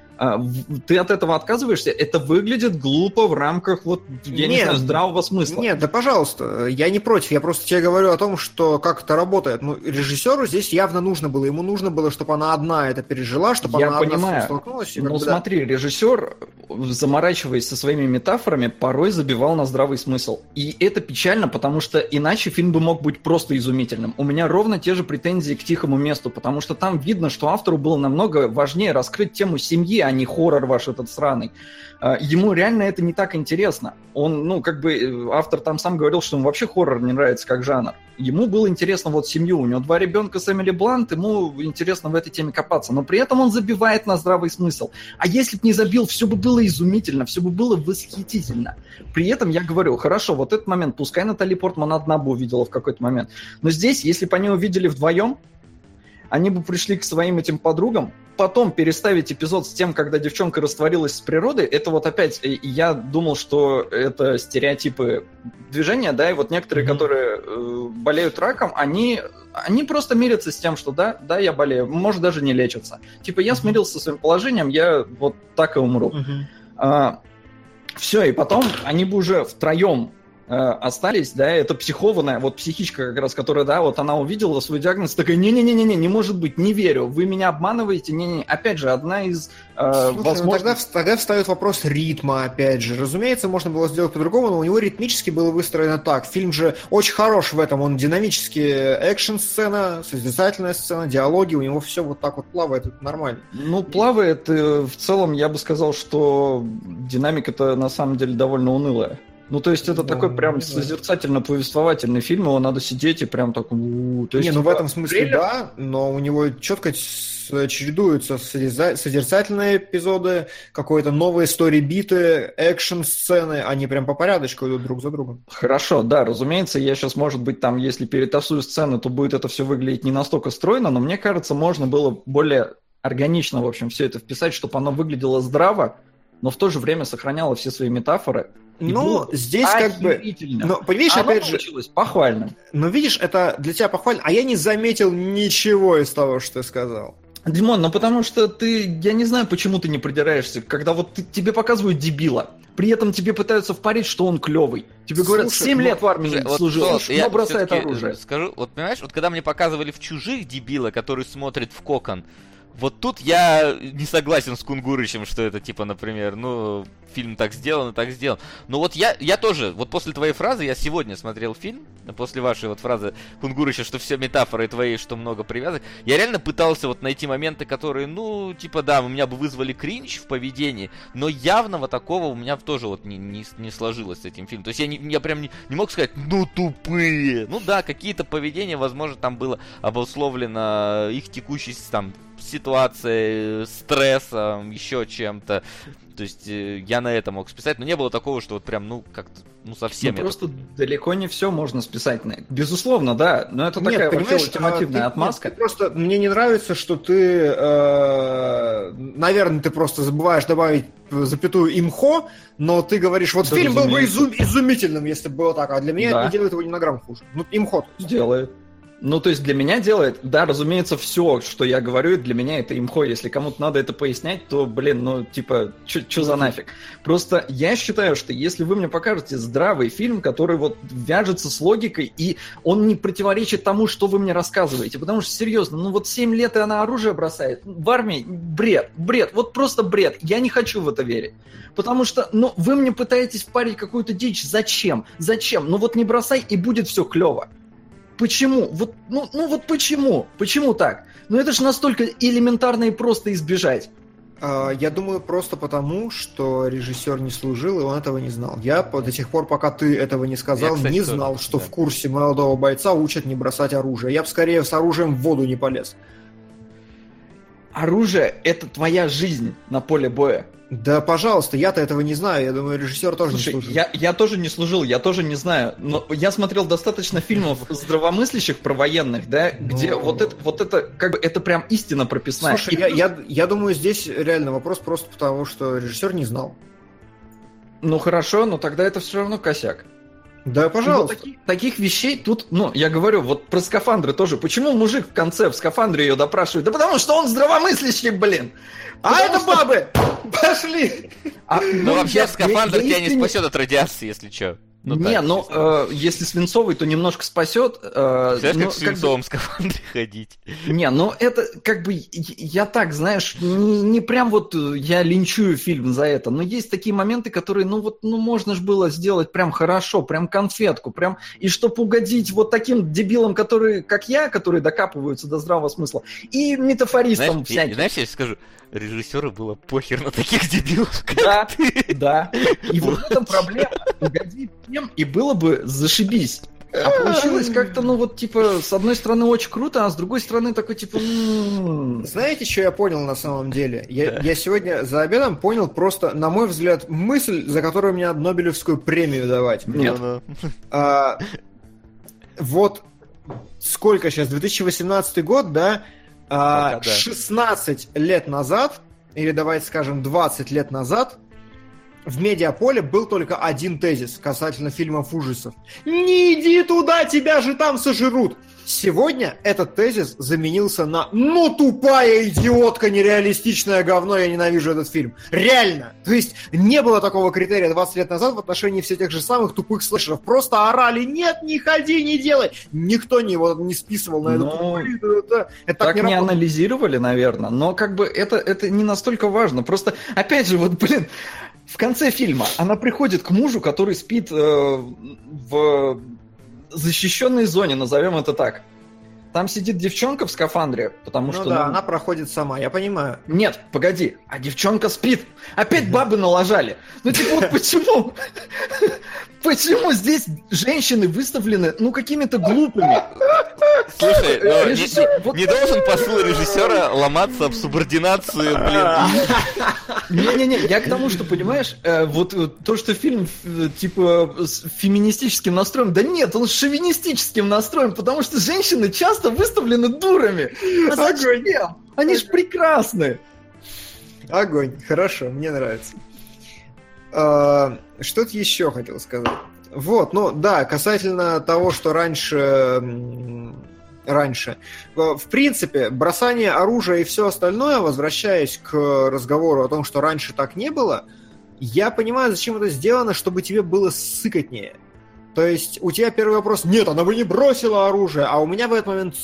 ты от этого отказываешься, это выглядит глупо в рамках вот, я нет, не знаю, здравого смысла. Нет, да пожалуйста, я не против, я просто тебе говорю о том, что как это работает. Ну, режиссеру здесь явно нужно было, ему нужно было, чтобы она одна это пережила, чтобы я она понимаю. одна столкнулась. Но ну, смотри, режиссер, заморачиваясь со своими метафорами, порой забивал на здравый смысл. И это печально, потому что иначе фильм бы мог быть просто изумительным. У меня ровно те же претензии к «Тихому месту», потому что там видно, что автору было намного важнее раскрыть тему семьи, а не хоррор ваш этот сраный. А, ему реально это не так интересно. Он, ну, как бы, э, автор там сам говорил, что ему вообще хоррор не нравится как жанр. Ему было интересно вот семью. У него два ребенка с Эмили Блант, ему интересно в этой теме копаться. Но при этом он забивает на здравый смысл. А если бы не забил, все бы было изумительно, все бы было восхитительно. При этом я говорю, хорошо, вот этот момент, пускай Натали Портман одна бы увидела в какой-то момент. Но здесь, если бы они увидели вдвоем, они бы пришли к своим этим подругам, потом переставить эпизод с тем, когда девчонка растворилась с природой, это вот опять, я думал, что это стереотипы движения, да, и вот некоторые, mm-hmm. которые э, болеют раком, они, они просто мирятся с тем, что да, да, я болею, может даже не лечатся. Типа я mm-hmm. смирился со своим положением, я вот так и умру. Mm-hmm. А, все, и потом они бы уже втроем остались, да, это психованная, вот психичка как раз, которая, да, вот она увидела свой диагноз, такая, не-не-не-не, не может быть, не верю, вы меня обманываете, не-не, опять же, одна из э, Слушай, ну тогда, тогда встает вопрос ритма, опять же, разумеется, можно было сделать по-другому, но у него ритмически было выстроено так, фильм же очень хорош в этом, он динамический экшн-сцена, созерцательная сцена, диалоги, у него все вот так вот плавает, это нормально. Ну, плавает, э, в целом, я бы сказал, что динамика-то на самом деле довольно унылая. Ну, то есть это да, такой прям созерцательно-повествовательный фильм, его надо сидеть и прям так... То есть, не, ну в этом смысле трейлер... да, но у него четко чередуются созерцательные эпизоды, какой-то новые стори-биты, экшн-сцены, они прям по порядочку идут друг за другом. Хорошо, да, разумеется, я сейчас, может быть, там, если перетасую сцены, то будет это все выглядеть не настолько стройно, но мне кажется, можно было более органично, в общем, все это вписать, чтобы оно выглядело здраво, но в то же время сохраняло все свои метафоры, ну, здесь как бы... Но, понимаешь, а опять же... похвально. Ну, видишь, это для тебя похвально, а я не заметил ничего из того, что ты сказал. Димон, ну потому что ты, я не знаю, почему ты не придираешься, когда вот ты, тебе показывают дебила, при этом тебе пытаются впарить, что он клевый. Тебе говорят, 7 лет в армии вот, служил, вот, но бросает оружие. Скажу, вот понимаешь, вот когда мне показывали в «Чужих» дебила, который смотрит в кокон, Вот тут я не согласен с Кунгурычем, что это типа, например, ну, фильм так сделан и так сделан. Но вот я, я тоже, вот после твоей фразы, я сегодня смотрел фильм, после вашей вот фразы Кунгурыча, что все метафоры твои, что много привязок, я реально пытался вот найти моменты, которые, ну, типа, да, у меня бы вызвали кринж в поведении, но явного такого у меня тоже вот не, не, не сложилось с этим фильмом. То есть я, не, я прям не, не мог сказать, ну, тупые. Ну да, какие-то поведения, возможно, там было обусловлено их текущей там ситуацией, стрессом, еще чем-то. То есть э, я на это мог списать, но не было такого, что вот прям, ну, как-то, ну, совсем... Ну, просто далеко не все можно списать на это. Безусловно, да, но это Нет, такая вообще ультимативная а, отмазка. Ты, просто, мне не нравится, что ты, э, наверное, ты просто забываешь добавить запятую имхо, но ты говоришь, вот да фильм был бы изум, изумительным, если бы было так, а для меня да. это не делает его ни на грамм хуже. Ну, имхо. Сделает. Ну, то есть для меня делает, да, разумеется, все, что я говорю, для меня это имхо. Если кому-то надо это пояснять, то, блин, ну, типа, что за нафиг? Просто я считаю, что если вы мне покажете здравый фильм, который вот вяжется с логикой, и он не противоречит тому, что вы мне рассказываете, потому что, серьезно, ну вот 7 лет и она оружие бросает, в армии бред, бред, вот просто бред. Я не хочу в это верить. Потому что, ну, вы мне пытаетесь впарить какую-то дичь. Зачем? Зачем? Ну вот не бросай, и будет все клево. Почему? Вот, ну, ну вот почему? Почему так? Ну это же настолько элементарно и просто избежать. А, я думаю, просто потому, что режиссер не служил, и он этого не знал. Я до тех пор, пока ты этого не сказал, я, кстати, не знал, тоже, что да. в курсе молодого бойца учат не бросать оружие. Я бы скорее с оружием в воду не полез. Оружие — это твоя жизнь на поле боя. Да, пожалуйста, я-то этого не знаю. Я думаю, режиссер тоже Слушай, не служил. Я, я тоже не служил, я тоже не знаю. Но я смотрел достаточно фильмов здравомыслящих про военных, да, но... где ну. вот это, вот это, как бы, это прям истина прописная. Слушай, И... я, я, я думаю, здесь реально вопрос просто потому, что режиссер не знал. Ну хорошо, но тогда это все равно косяк. Да, пожалуйста. Ну, таких, таких вещей тут, ну, я говорю, вот про скафандры тоже. Почему мужик в конце в скафандре ее допрашивает? Да потому что он здравомыслящий, блин. А это бабы! Пошли! А, ну, ну вообще, скафандр тебя не спасет от радиации, если что. Ну, не, так, ну, э, если свинцовый, то немножко спасет. Э, Знаешь, но, как в свинцовом бы... скафандре ходить. Не, ну это как бы, я так, знаешь, не, не прям вот э, я линчую фильм за это, но есть такие моменты, которые, ну вот, ну можно же было сделать прям хорошо, прям конфетку, прям, и чтобы угодить вот таким дебилам, которые, как я, которые докапываются до здравого смысла, и метафористам знаешь, всяким. знаешь, я скажу, режиссеру было похер на таких дебилов, как да. Да, и вот в этом проблема. Угодить всем, и было бы зашибись. А получилось как-то, ну вот, типа, с одной стороны очень круто, а с другой стороны такой, типа... Знаете, что я понял на самом деле? Я, да. я сегодня за обедом понял просто, на мой взгляд, мысль, за которую мне Нобелевскую премию давать. Нет. А, вот сколько сейчас, 2018 год, да? А, Пока, да. 16 лет назад, или давайте скажем 20 лет назад, в медиаполе был только один тезис касательно фильмов ужасов. «Не иди туда, тебя же там сожрут!» Сегодня этот тезис заменился на «Ну, тупая идиотка, нереалистичное говно, я ненавижу этот фильм». Реально! То есть не было такого критерия 20 лет назад в отношении всех тех же самых тупых слэшеров. Просто орали «Нет, не ходи, не делай!» Никто не, его не списывал на но... это. это, это так, так не, не анализировали, наверное, но как бы это, это не настолько важно. Просто, опять же, вот, блин, в конце фильма она приходит к мужу, который спит э, в защищенной зоне, назовем это так. Там сидит девчонка в скафандре, потому ну что... да, ну... она проходит сама, я понимаю. Нет, погоди, а девчонка спит. Опять бабы налажали. Ну типа вот почему? Почему здесь женщины выставлены, ну, какими-то глупыми? Слушай, ну, режиссер, не, вот... не должен посыл режиссера ломаться об субординацию, блин. Не-не-не, я к тому, что, понимаешь, э, вот э, то, что фильм, типа, с феминистическим настроем, да нет, он с шовинистическим настроем, потому что женщины часто выставлены дурами. А зачем? Они же прекрасны. Огонь, хорошо, мне нравится. А, что-то еще хотел сказать. Вот, ну да, касательно того, что раньше раньше. В принципе, бросание оружия и все остальное, возвращаясь к разговору о том, что раньше так не было, я понимаю, зачем это сделано, чтобы тебе было сыкотнее. То есть у тебя первый вопрос, нет, она бы не бросила оружие, а у меня в этот момент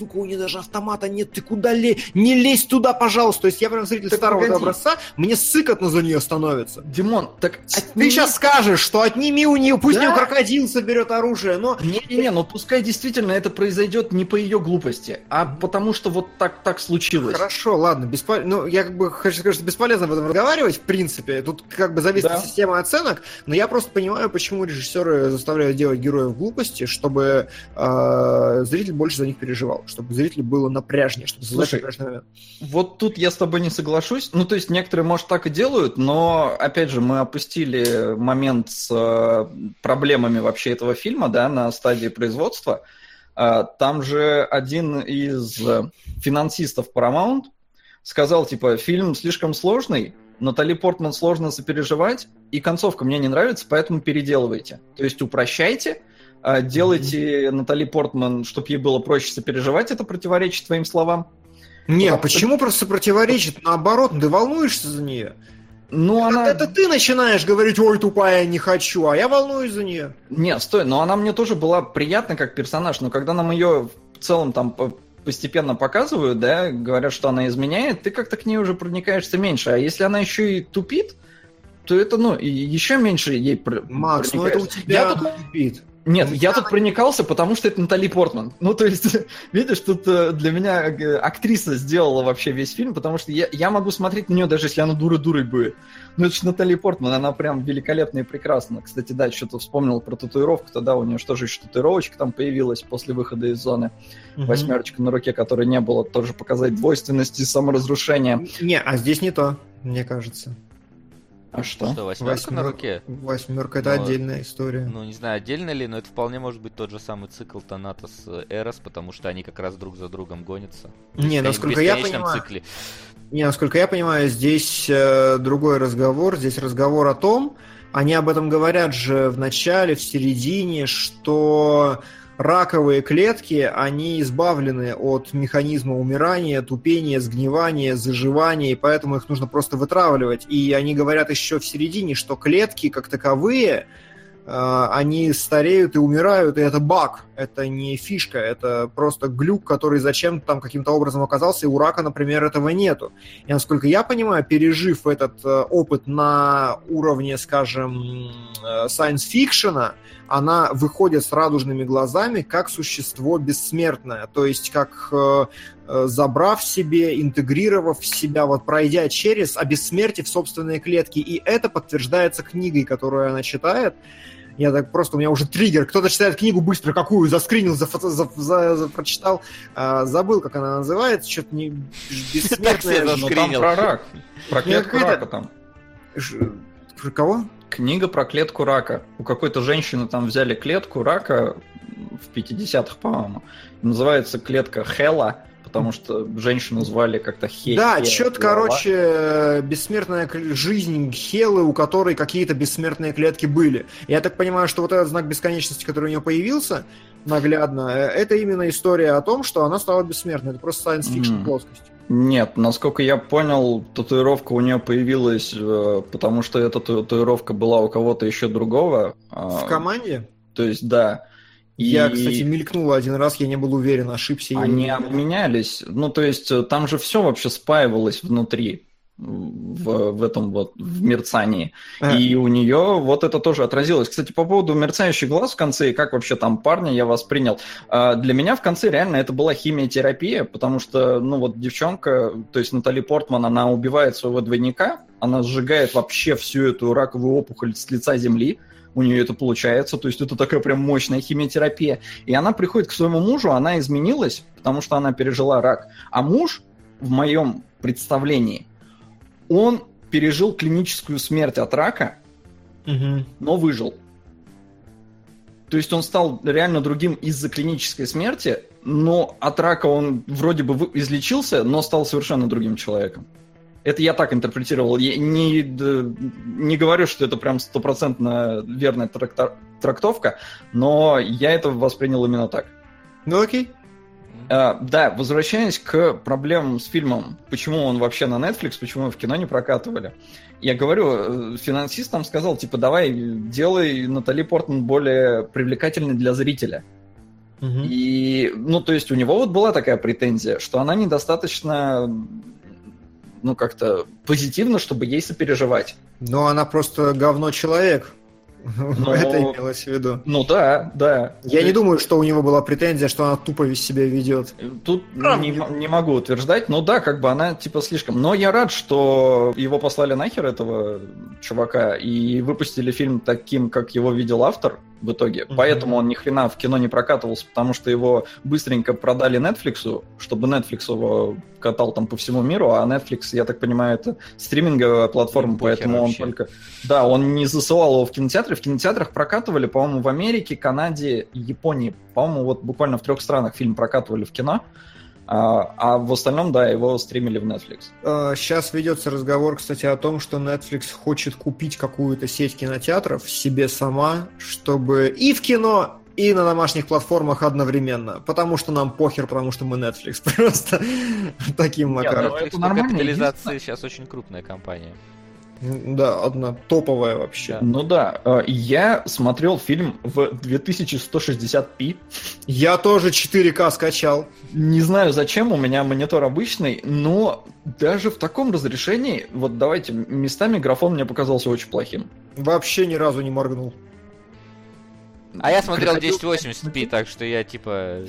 сука, у нее даже автомата нет, ты куда лезь? Не лезь туда, пожалуйста. То есть я прям зритель Так старого погоди. образца, мне сыкотно за нее становится. Димон, так Ты сейчас скажешь, что отними у нее, пусть Да. у нее крокодил соберет оружие, но Не-не-не, ну пускай действительно это произойдет не по ее глупости, а потому что вот так, так случилось. Хорошо, ладно, бесполезно. Ну, я как бы хочу сказать, что бесполезно об этом разговаривать, в принципе. Тут как бы зависит Да. от системы оценок, но я просто понимаю, почему режиссеры заставляют делать героев глупости, чтобы э, зритель больше за них переживал, чтобы зрителю было напряжнее, чтобы Слушай, напряжный момент. Вот тут я с тобой не соглашусь. Ну, то есть некоторые, может, так и делают, но, опять же, мы опустили момент с э, проблемами вообще этого фильма, да, на стадии производства. А, Там же один из э, финансистов Paramount сказал, типа, фильм слишком сложный, Натали Портман сложно сопереживать, и концовка мне не нравится, поэтому переделывайте. То есть упрощайте, делайте Натали Портман, чтобы ей было проще сопереживать, это противоречит твоим словам. Не, потому почему просто противоречит? Наоборот, ты волнуешься за нее. Ну, она... Это ты начинаешь говорить, ой, тупая, не хочу, а я волнуюсь за нее. Не, стой, но она мне тоже была приятна как персонаж, но когда нам ее в целом там по- постепенно показывают, да, говорят, что она изменяет, ты как-то к ней уже проникаешься меньше. А если она еще и тупит, то это, ну, еще меньше ей Макс, ну это у тебя Я тут- тупит. Нет, Ну, я тут проникался, потому что это Натали Портман. Ну, то есть, видишь, тут э, для меня э, актриса сделала вообще весь фильм, потому что я, я могу смотреть на нее, даже если она дура-дурой будет. Ну, это же Натали Портман, она прям великолепна и прекрасна. Кстати, да, что-то вспомнил про татуировку, тогда у нее что же еще татуировочка там появилась после выхода из зоны. Восьмерочка на руке, которой не было, тоже показать двойственность и саморазрушение. Не, а здесь не то, мне кажется. А что? Что, восьмерка на Восьмер- руке? Восьмерка это Но- отдельная история. Ну, не знаю, отдельно ли, но это вполне может быть тот же самый цикл Танатос Эрос, потому что они как раз друг за другом гонятся. Не, насколько я понимаю, цикле. Не, насколько я понимаю, здесь э, другой разговор. Здесь разговор о том, они об этом говорят же в начале, в середине, что раковые клетки, они избавлены от механизма умирания, тупения, сгнивания, заживания, и поэтому их нужно просто вытравливать. И они говорят еще в середине, что клетки как таковые, они стареют и умирают, и это баг, это не фишка, это просто глюк, который зачем-то там каким-то образом оказался, и у рака, например, этого нету. И насколько я понимаю, пережив этот э, опыт на уровне, скажем, э, science-фикшена, она выходит с радужными глазами как существо бессмертное, то есть как э, э, забрав себе, интегрировав в себя, вот пройдя через, обессмертив собственные клетки. И это подтверждается книгой, которую она читает. Я так просто, у меня уже триггер. Кто-то читает книгу быстро, какую, заскринил, за, за, за- за- прочитал. А, забыл, как она называется. Что-то не ж- Ну, там про рак. Про клетку какая-то- рака там. ж- про Кого? Книга про клетку рака. У какой-то женщины там взяли клетку рака в 50-х, по-моему. Называется клетка Хела, потому что женщину звали как-то Хе. Да, Хе- что-то, Лала. короче, э, бессмертная жизнь Хелы, у которой какие-то бессмертные клетки были. Я так понимаю, что вот этот знак бесконечности, который у нее появился, наглядно, э, это именно история о том, что она стала бессмертной. Это просто science fiction Мгм. плоскость. Нет, насколько я понял, татуировка у нее появилась, э, потому что эта татуировка была у кого-то еще другого. а, В команде? То есть, да. Я, И кстати, мелькнула один раз, я не был уверен, ошибся Они или обменялись. Ну, то есть, э, там же все вообще спаивалось внутри. В, в этом вот, в мерцании. А, И у нее вот это тоже отразилось. Кстати, по поводу мерцающих глаз в конце и как вообще там парня я воспринял. а, Для меня в конце реально это была химиотерапия, потому что, ну вот девчонка, то есть Натали Портман, она убивает своего двойника, она сжигает вообще всю эту раковую опухоль с лица земли, у нее это получается, то есть это такая прям мощная химиотерапия. И она приходит к своему мужу, она изменилась, потому что она пережила рак. А муж, в моем представлении, он пережил клиническую смерть от рака, мгм. но выжил. То есть он стал реально другим из-за клинической смерти, но от рака он вроде бы излечился, но стал совершенно другим человеком. Это я так интерпретировал. Я не, не говорю, что это прям стопроцентно верная тракта- трактовка, но я это воспринял именно так. Ну окей. А, да, возвращаясь к проблемам с фильмом, почему он вообще на Netflix, почему его в кино не прокатывали. Я говорю, э, финансист нам сказал, типа, давай, делай Натали Портман более привлекательной для зрителя. Угу. И, ну, то есть у него вот была такая претензия, что она недостаточно, ну, как-то позитивно, чтобы ей сопереживать. Но она просто говно человек. Но... Это имелось в виду. Ну да, да. Я не думаю, что у него была претензия, что она тупо себя ведет. Тут не, не могу утверждать, но да, как бы она типа слишком. Но я рад, что его послали нахер этого чувака и выпустили фильм таким, как его видел автор в итоге. Mm-hmm. Поэтому он ни хрена в кино не прокатывался, потому что его быстренько продали Netflix, чтобы Netflix его катал там по всему миру, а Netflix, я так понимаю, это стриминговая платформа, Похер поэтому вообще. он только... Да, он не засылал его в кинотеатры. В кинотеатрах прокатывали, по-моему, в Америке, Канаде Японии. По-моему, вот буквально в трех странах фильм прокатывали в кино. А, а в остальном, да, его стримили в Netflix. Сейчас а, ведется разговор, кстати, о том, что Netflix хочет купить какую-то сеть кинотеатров себе сама, чтобы и в кино, и на домашних платформах одновременно. Потому что нам похер, потому что мы Netflix. Просто таким макаром. Netflix по капитализации сейчас очень крупная компания. Да, одна топовая вообще. Ну да, э, я смотрел фильм в 2160p. Я тоже 4К скачал. Не знаю зачем, у меня монитор обычный, но даже в таком разрешении, вот давайте, местами графон мне показался очень плохим. Вообще ни разу не моргнул. А я смотрел 1080p, так что я типа...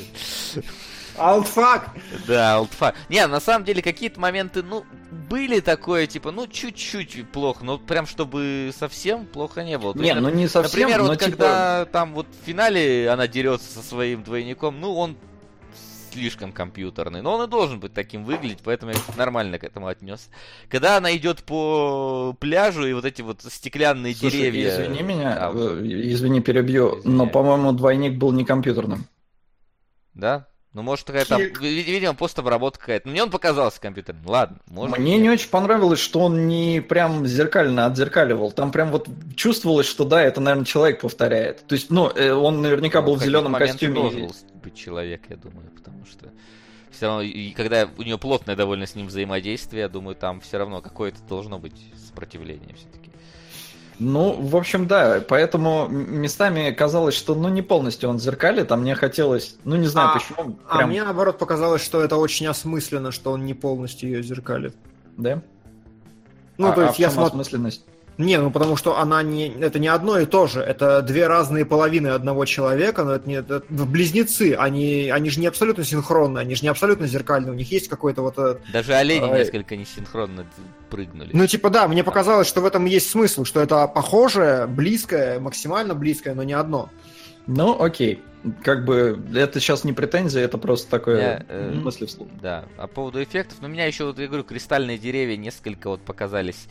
Алтфак! Да, алтфак. Не, на самом деле какие-то моменты, ну, были такое, типа, ну, чуть-чуть плохо, но прям чтобы совсем плохо не было. Не, ну не совсем, Например, вот типа... когда там вот в финале она дерется со своим двойником, ну, он слишком компьютерный. Но он и должен быть таким выглядеть, поэтому я нормально к этому отнес. Когда она идет по пляжу и вот эти вот стеклянные Слушай, деревья. Извини меня, а, извини, перебью, извини. но, по-моему, двойник был не компьютерным. Да? Ну, может, какая-то, видимо, постобработка какая-то. Мне он показался компьютерным. Ладно, может Мне не очень понравилось, что он не прям зеркально отзеркаливал. Там прям вот чувствовалось, что да, это, наверное, человек повторяет. То есть, ну, э, он наверняка ну, был в зеленом костюме. должен быть человек, я думаю, потому что все равно, и когда у него плотное довольно с ним взаимодействие, я думаю, там все равно какое-то должно быть сопротивление все-таки. Ну, в общем, да, поэтому местами казалось, что ну не полностью он зеркалит, а мне хотелось, ну не знаю а, почему. А прям... А мне наоборот показалось, что это очень осмысленно, что он не полностью ее зеркалит. Да? Ну, а, то есть а я смотрю... осмысленность? Не, ну потому что она не, это не одно и то же, это две разные половины одного человека, но это не это близнецы, они, они же не абсолютно синхронные, они же не абсолютно зеркальные, у них есть какой-то вот... Э, Даже олени а, несколько несинхронно прыгнули. Ну типа да, мне показалось, что в этом есть смысл, что это похожее, близкое, максимально близкое, но не одно. Ну окей, как бы это сейчас не претензия, это просто такое я, э, мысли вслух. Да, а по поводу эффектов, ну меня еще, вот я говорю, кристальные деревья несколько вот показались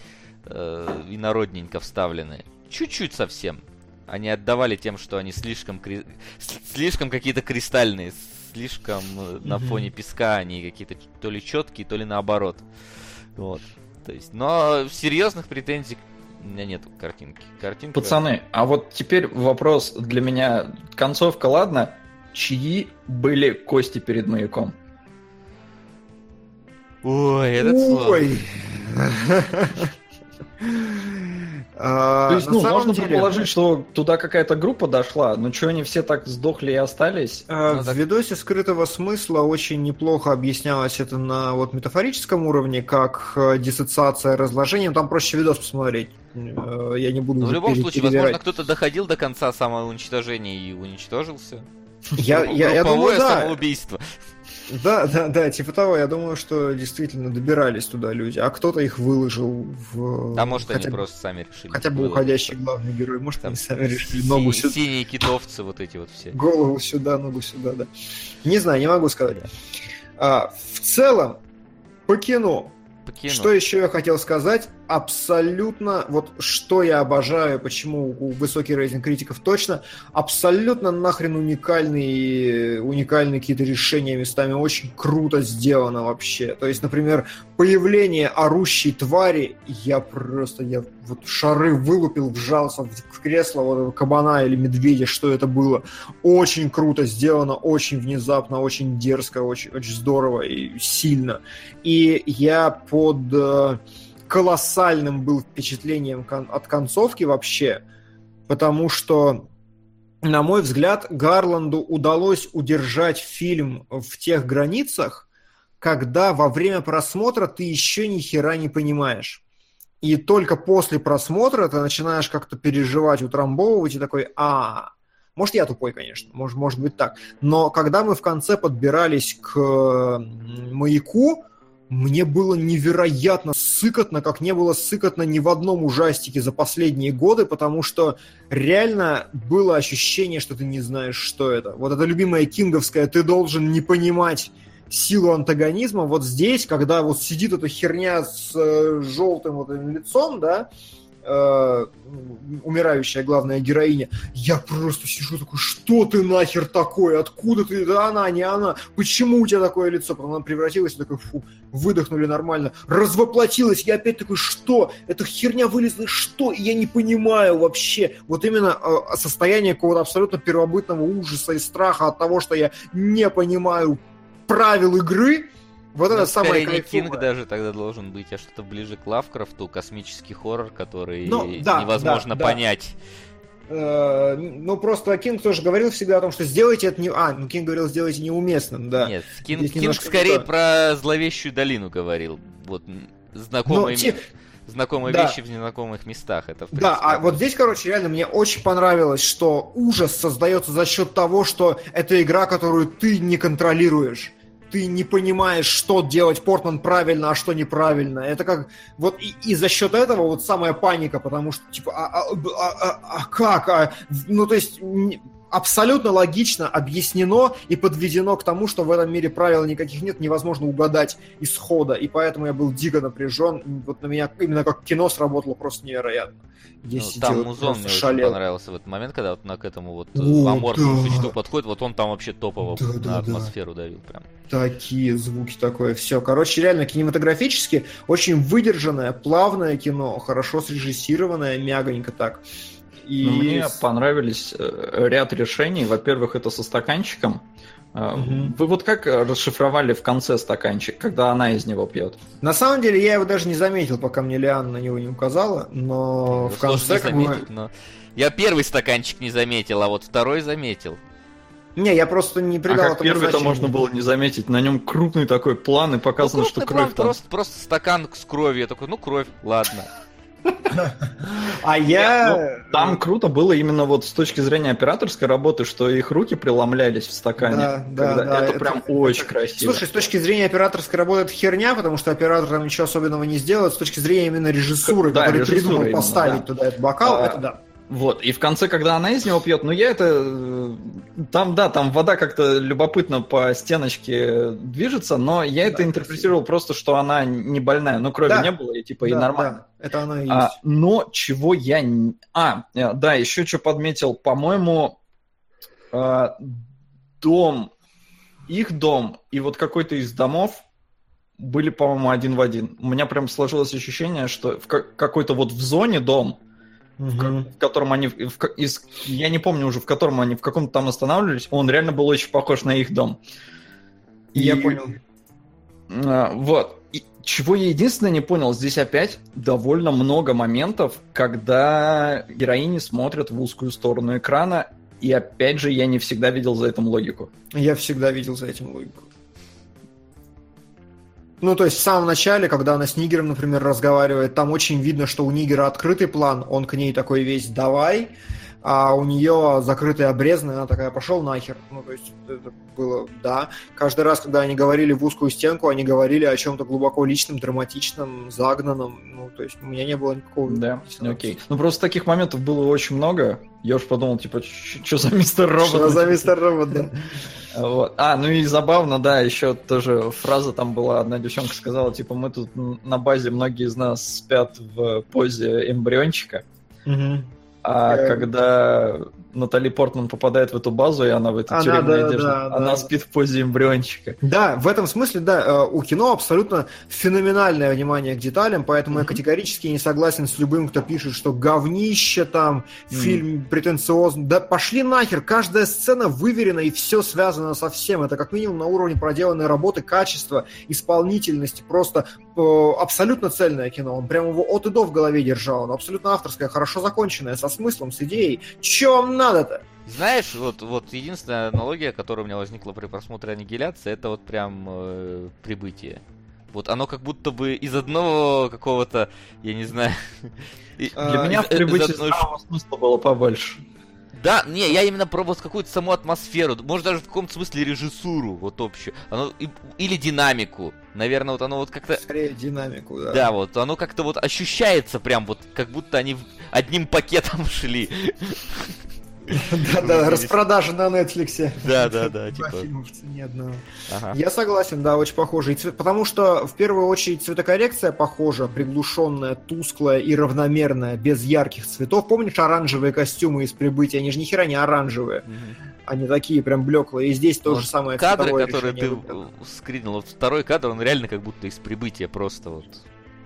э, инородненько вставлены. Чуть-чуть совсем. Они отдавали тем, что они слишком, кри... слишком какие-то кристальные, слишком mm-hmm. на фоне песка они какие-то то ли четкие, то ли наоборот. Вот. То есть, но серьезных претензий у меня нет картинки. Картинка... Пацаны, а вот теперь вопрос для меня. Концовка, ладно, чьи были кости перед маяком? Ой, этот Ой. А, То есть, ну, можно деле... предположить, что туда какая-то группа дошла, но что они все так сдохли и остались? А, ну, в видосе скрытого смысла очень неплохо объяснялось это на вот метафорическом уровне, как э, диссоциация разложением. Там проще видос посмотреть. Э, я не буду. Но в любом случае, возможно, кто-то доходил до конца самоуничтожения и уничтожился. Я, я, я думаю, да. самоубийство. Да, да, да, типа того, я думаю, что действительно добирались туда люди, а кто-то их выложил в... А может хотя они просто сами решили. Хотя бы уходящий главный герой, может Там они сами решили ногу сюда. Синие китовцы вот эти вот все. Голову сюда, ногу сюда, да. Не знаю, не могу сказать. А, в целом, по кино, по кино. Что еще я хотел сказать? Абсолютно, вот что я обожаю, почему высокий рейтинг критиков точно, абсолютно нахрен уникальные, уникальные какие-то решения местами, очень круто сделано вообще. То есть, например, появление орущей твари, я просто, я вот шары вылупил, вжался в кресло вот кабана или медведя, что это было. Очень круто сделано, очень внезапно, очень дерзко, очень, очень здорово и сильно. И я под э, колоссальным был впечатлением от концовки вообще, потому что на мой взгляд, Гарланду удалось удержать фильм в тех границах, когда во время просмотра ты еще ни хера не понимаешь. И только после просмотра ты начинаешь как-то переживать, утрамбовывать, и такой, а, может, я тупой, конечно, может, может быть так. Но когда мы в конце подбирались к маяку, мне было невероятно сыкотно, как не было сыкотно ни в одном ужастике за последние годы, потому что реально было ощущение, что ты не знаешь, что это. Вот это любимое кинговское «ты должен не понимать силу антагонизма». Вот здесь, когда вот сидит эта херня с э, желтым вот этим лицом, да, э, умирающая главная героиня, я просто сижу такой, что ты нахер такой, откуда ты, да она, не она, почему у тебя такое лицо, потом она превратилась, такой, фу, выдохнули нормально, развоплотилась, я опять такой, что, эта херня вылезла, что, я не понимаю вообще, вот именно э, состояние какого-то абсолютно первобытного ужаса и страха от того, что я не понимаю правил игры, вот это самое не Кинг даже тогда должен быть, а что-то ближе к Лавкрафту, космический хоррор, который ну, да, невозможно да, понять. Да. Ну, просто Кинг тоже говорил всегда о том, что сделайте это не... А, ну, Кинг говорил, сделайте неуместным, да. Нет, Кинг, Кинг скорее да. про зловещую долину говорил. Вот, знакомые... Ну. Знакомые да. вещи в незнакомых местах. Это, принципе, да, а вот здесь, короче, реально мне очень понравилось, что ужас создается за счет того, что это игра, которую ты не контролируешь ты не понимаешь, что делать Портман правильно, а что неправильно. Это как вот и, и за счет этого вот самая паника, потому что типа а, а, а, а, а как, а, ну то есть абсолютно логично объяснено и подведено к тому, что в этом мире правил никаких нет, невозможно угадать исхода, и поэтому я был дико напряжен. Вот на меня именно как кино сработало просто невероятно. Я ну, там музон мне шалел. очень понравился в этот момент, когда вот на к этому вот О, аморфному да. существу подходит, вот он там вообще топово да, на да, атмосферу да. давил прям. Такие звуки такое, все. Короче, реально кинематографически очень выдержанное, плавное кино, хорошо срежиссированное, мягонько так. И... Ну, мне понравились э, ряд решений. Во-первых, это со стаканчиком. Угу. Вы вот как расшифровали в конце стаканчик, когда она из него пьет? На самом деле я его даже не заметил, пока мне Лиан на него не указала, но ну, в конце как заметить, мы... но... Я первый стаканчик не заметил, а вот второй заметил. Не, я просто не придал а как первый-то можно было не заметить. На нем крупный такой план и показано, ну, что кровь план, там. Просто, просто стакан с кровью. Я такой, ну кровь, ладно. А я... Ну, там круто было именно вот с точки зрения операторской работы, что их руки преломлялись в стакане. Да, да, да. Это, это прям это, очень это... красиво. Слушай, с точки зрения операторской работы это херня, потому что оператор там ничего особенного не сделает. С точки зрения именно режиссуры, да, который придумал поставить да. туда этот бокал, а, это да. Вот, и в конце, когда она из него пьет, ну я это... Э, там, да, там вода как-то любопытно по стеночке движется, но я да, это интерпретировал просто, что она не больная, ну крови да. не было, и типа да, и нормально. Да, это она и есть. А, но чего я... А, э, да, еще что подметил, по-моему, а, дом, их дом и вот какой-то из домов были, по-моему, один в один. У меня прям сложилось ощущение, что в какой-то вот в зоне дом, в, в котором они, в, из, я не помню уже, в котором они в каком-то там останавливались, он реально был очень похож на их дом. И, я понял. А, вот. И чего я единственное не понял, здесь опять довольно много моментов, когда героини смотрят в узкую сторону экрана, и опять же я не всегда видел за этим логику. Я всегда видел за этим логику. Ну, то есть в самом начале, когда она с Нигером, например, разговаривает, там очень видно, что у Нигера открытый план, он к ней такой весь «давай», а у нее закрытый обрезанный, она такая, пошел нахер. Ну, то есть это было, да. Каждый раз, когда они говорили в узкую стенку, они говорили о чем-то глубоко личном, драматичном, загнанном. Ну, то есть у меня не было никакого... Да, окей. Ну, просто таких моментов было очень много. Я уж подумал, типа, что за мистер робот? Что за мистер робот, да. Вот. А, ну и забавно, да, еще тоже фраза там была, одна девчонка сказала, типа, мы тут на базе, многие из нас спят в позе эмбриончика. Угу. А э... когда Натали Портман попадает в эту базу, и она в эту она, тюремную да, одежду, да, она да. спит в позе эмбриончика. Да, в этом смысле, да, э, у кино абсолютно феноменальное внимание к деталям, поэтому mm-hmm. я категорически не согласен с любым, кто пишет, что говнище там, mm-hmm. фильм претенциозный. Да пошли нахер, каждая сцена выверена, и все связано со всем. Это как минимум на уровне проделанной работы, качества, исполнительности, просто э, абсолютно цельное кино. Он прямо его от и до в голове держал. Он абсолютно авторское, хорошо законченное, со смыслом, с идеей. Чем надо-то? Знаешь, вот, вот единственная аналогия, которая у меня возникла при просмотре аннигиляции, это вот прям э, прибытие. Вот оно как будто бы из одного какого-то, я не знаю... Для меня в прибытии здравого смысла было побольше. Да, не, я именно про вот какую-то саму атмосферу, может даже в каком-то смысле режиссуру, вот общую, оно, и, или динамику, наверное, вот оно вот как-то... Скорее динамику, да. Да, вот, оно как-то вот ощущается прям вот, как будто они одним пакетом шли. Да-да, распродажа на Netflix. Да-да-да, типа. Ни одного. Я согласен, да, очень похоже. Потому что, в первую очередь, цветокоррекция похожа, приглушенная, тусклая и равномерная, без ярких цветов. Помнишь оранжевые костюмы из прибытия? Они же ни хера не оранжевые. Они такие прям блеклые. И здесь то же самое Кадры, которые ты скринил, второй кадр, он реально как будто из прибытия просто вот.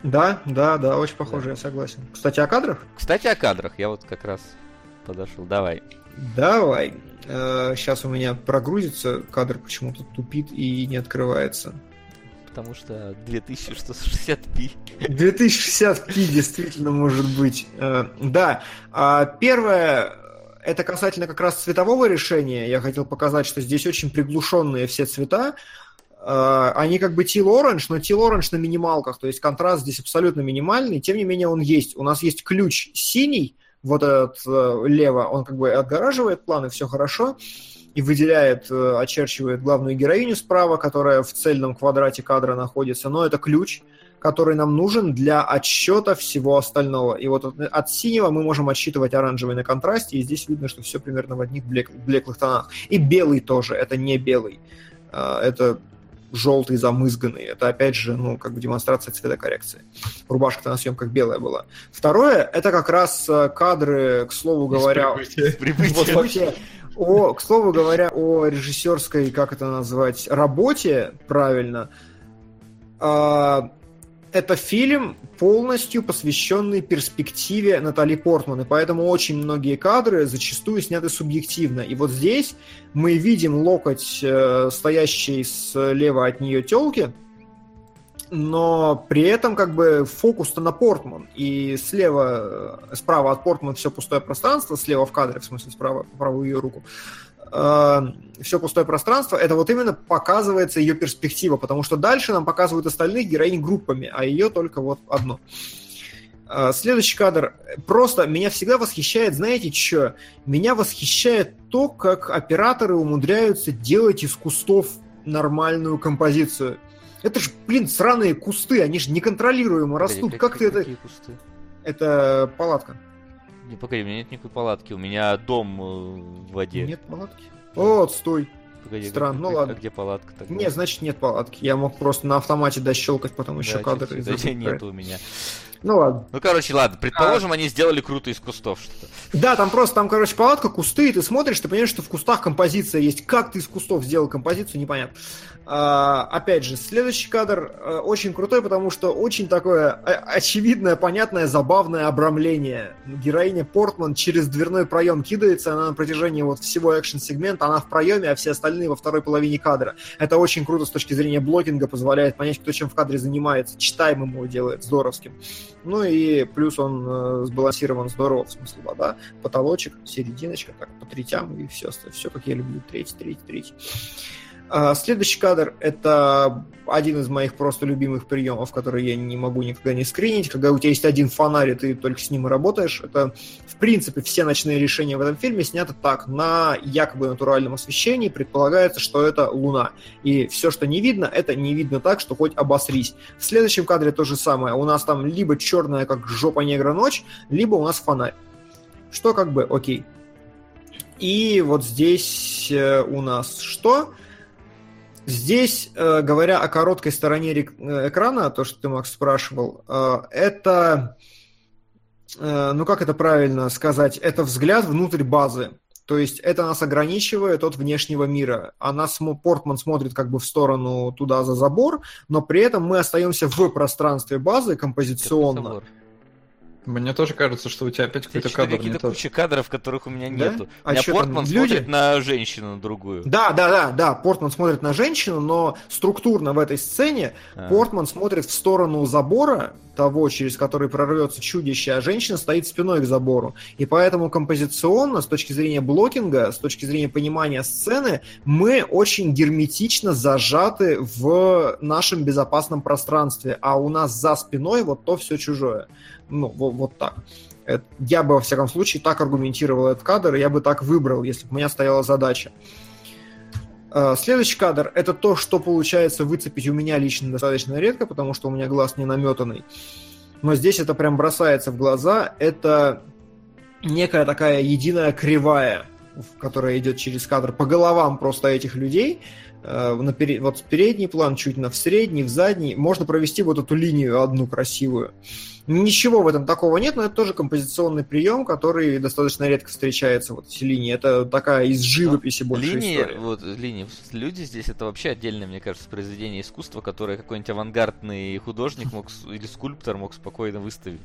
Да, да, да, очень похоже, я согласен. Кстати, о кадрах? Кстати, о кадрах. Я вот как раз подошел. Давай. Давай. Сейчас э, у меня прогрузится, кадр почему-то тупит и не открывается. Потому что 2660p. 2060p действительно может быть. Э, да. А первое, это касательно как раз цветового решения. Я хотел показать, что здесь очень приглушенные все цвета. Э, они как бы teal orange, но teal orange на минималках, то есть контраст здесь абсолютно минимальный, тем не менее он есть. У нас есть ключ синий, вот этот э, лево, он как бы отгораживает план, и все хорошо, и выделяет, э, очерчивает главную героиню справа, которая в цельном квадрате кадра находится, но это ключ, который нам нужен для отсчета всего остального. И вот от, от синего мы можем отсчитывать оранжевый на контрасте, и здесь видно, что все примерно в одних блек, блеклых тонах. И белый тоже, это не белый. Э, это желтый, замызганный. Это, опять же, ну, как бы демонстрация цветокоррекции. Рубашка-то на съемках белая была. Второе, это как раз э, кадры, к слову говоря... Прибытие. о, к слову говоря, о режиссерской, как это назвать, работе, правильно, а, это фильм, полностью посвященный перспективе Натали Портман, и поэтому очень многие кадры зачастую сняты субъективно. И вот здесь мы видим локоть, э, стоящий слева от нее телки, но при этом как бы фокус-то на Портман, и слева, э, справа от Портман все пустое пространство, слева в кадре, в смысле справа, правую ее руку, э, все пустое пространство, это вот именно показывается ее перспектива, потому что дальше нам показывают остальных героинь группами, а ее только вот одно. Э, следующий кадр. Просто меня всегда восхищает, знаете что? Меня восхищает то, как операторы умудряются делать из кустов нормальную композицию. Это же, блин, сраные кусты, они же неконтролируемо растут. Погоди, как, как ты это... Кусты? Это палатка. Не, погоди, у меня нет никакой палатки, у меня дом э, в воде. Нет палатки? О, стой. Погоди, Странно, ну ладно. А где палатка тогда? Нет, значит нет палатки. Я мог просто на автомате дощелкать, потом еще да, кадры. Да, нет у меня. Ну ладно. Ну, короче, ладно. Предположим, а... они сделали круто из кустов что-то. Да, там просто, там, короче, палатка, кусты, и ты смотришь, ты понимаешь, что в кустах композиция есть. Как ты из кустов сделал композицию, непонятно. А, опять же, следующий кадр а, очень крутой, потому что очень такое а, очевидное, понятное, забавное обрамление. Героиня Портман через дверной проем кидается, она на протяжении вот всего экшен-сегмента, она в проеме, а все остальные во второй половине кадра. Это очень круто с точки зрения блокинга, позволяет понять, кто чем в кадре занимается, читаемым его делает, здоровским. Ну и плюс он э, сбалансирован здорово, в смысле вода, потолочек, серединочка, так, по третям и все, все как я люблю, третий, третий, третий. А, следующий кадр – это один из моих просто любимых приемов, который я не могу никогда не скринить. Когда у тебя есть один фонарь, и ты только с ним и работаешь. Это, принципе, все ночные решения в этом фильме сняты так. На якобы натуральном освещении предполагается, что это луна. И все, что не видно, это не видно так, что хоть обосрись. В следующем кадре то же самое. У нас там либо черная, как жопа негра ночь, либо у нас фонарь. Что как бы окей. И вот здесь э, у нас что? Здесь, э, говоря о короткой стороне э, экрана, то, что ты, Макс, спрашивал, это, ну как это правильно сказать, это взгляд внутрь базы. То есть это нас ограничивает от внешнего мира. А нас Портман смотрит как бы в сторону туда за забор, но при этом мы остаемся в пространстве базы композиционно. Мне тоже кажется, что у тебя опять какой-то кадр какие-то куча кадров, которых у меня Да? нету. А у меня Портман люди? смотрит на женщину, на другую. Да, да, да, да, Портман смотрит на женщину, но структурно в этой сцене А. Портман смотрит в сторону забора, того, через который прорвется чудище, а женщина стоит спиной к забору. И поэтому композиционно, с точки зрения блокинга, с точки зрения понимания сцены, мы очень герметично зажаты в нашем безопасном пространстве, а у нас за спиной вот то все чужое. Ну, вот, вот так. Это- я бы, во всяком случае, так аргументировал этот кадр, я бы так выбрал, если бы у меня стояла задача. Э, Следующий кадр – это то, что получается выцепить у меня лично достаточно редко, потому что у меня глаз не наметанный. Но здесь это прям бросается в глаза. Это некая такая единая кривая, которая идет через кадр по головам просто этих людей. Э, на пере- Вот передний план, чуть на в средний, в задний. Можно провести вот эту линию одну красивую. Ничего в этом такого нет, но это тоже композиционный прием, который достаточно редко встречается, вот эти линии. Это такая из живописи больше Линии, история. вот, линии, люди здесь это вообще отдельное, мне кажется, произведение искусства, которое какой-нибудь авангардный художник мог или скульптор мог спокойно выставить.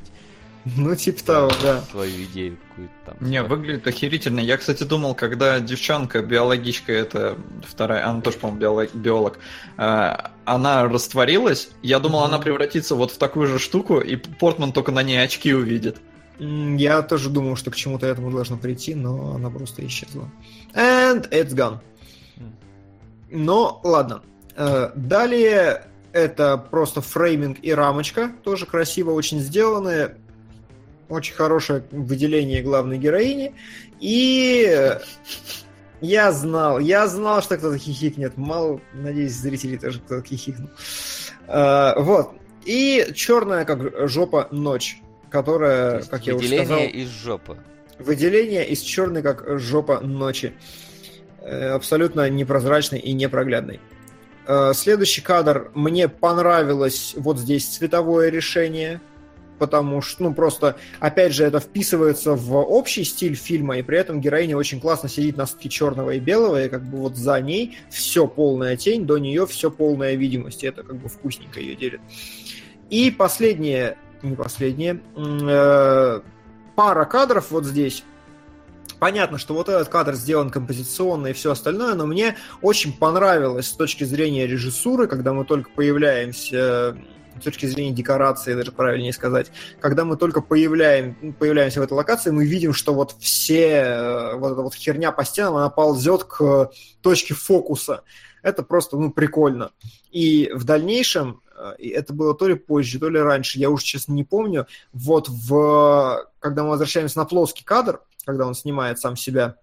Ну, типа того, да. Свою идею какую-то там. Не, выглядит охерительно. Я, кстати, думал, когда девчонка, биологичка, это вторая, она тоже, по-моему, биолог, биолог, э, она растворилась, я думал, она превратится вот в такую же штуку, и Портман только на ней очки увидит. Я тоже думал, что к чему-то этому должно прийти, но она просто исчезла. And it's gone. Но, ладно. Э, Далее это просто фрейминг и рамочка, тоже красиво очень сделанные. Очень хорошее выделение главной героини. И э, я знал, я знал, что кто-то хихикнет. Мало, надеюсь, зрители тоже кто-то хихикнул. Э, Вот. И черная, как жопа, ночь, то которая, как я уже выделение сказал, из жопы. Выделение из черной, как жопа ночи. Э, Абсолютно непрозрачный и непроглядный. Следующий кадр. Мне понравилось вот здесь цветовое решение, потому что, ну, просто, опять же, это вписывается в общий стиль фильма, и при этом героиня очень классно сидит на стыке черного и белого, и как бы вот за ней все полная тень, до нее все полная видимость, и это как бы вкусненько ее делит. И последнее, не последнее, э, пара кадров вот здесь. Понятно, что вот этот кадр сделан композиционно и все остальное, но мне очень понравилось с точки зрения режиссуры, когда мы только появляемся с точки зрения декорации, даже правильнее сказать, когда мы только появляем, появляемся в этой локации, мы видим, что вот все, э, вот эта вот херня по стенам, она ползет к точке фокуса. Это просто, ну, прикольно. И в дальнейшем, э, это было то ли позже, то ли раньше, я уже, честно, не помню, вот в, когда мы возвращаемся на плоский кадр, когда он снимает сам себя,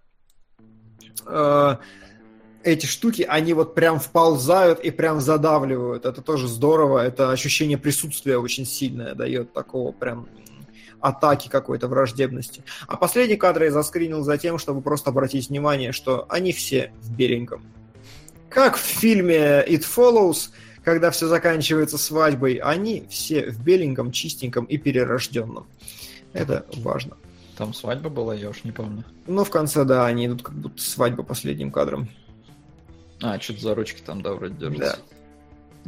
э, эти штуки, они вот прям вползают и прям задавливают. Это тоже здорово. Это ощущение присутствия очень сильное дает такого прям атаки какой-то враждебности. А последний кадр я заскринил за тем, чтобы просто обратить внимание, что они все в беленьком. Как в фильме It Follows, когда все заканчивается свадьбой, они все в беленьком, чистеньком и перерожденном. Это важно. Там свадьба была, я уж не помню. Но в конце, да, они идут как будто свадьба последним кадром. А, что-то за ручки там, да, вроде держится. Да.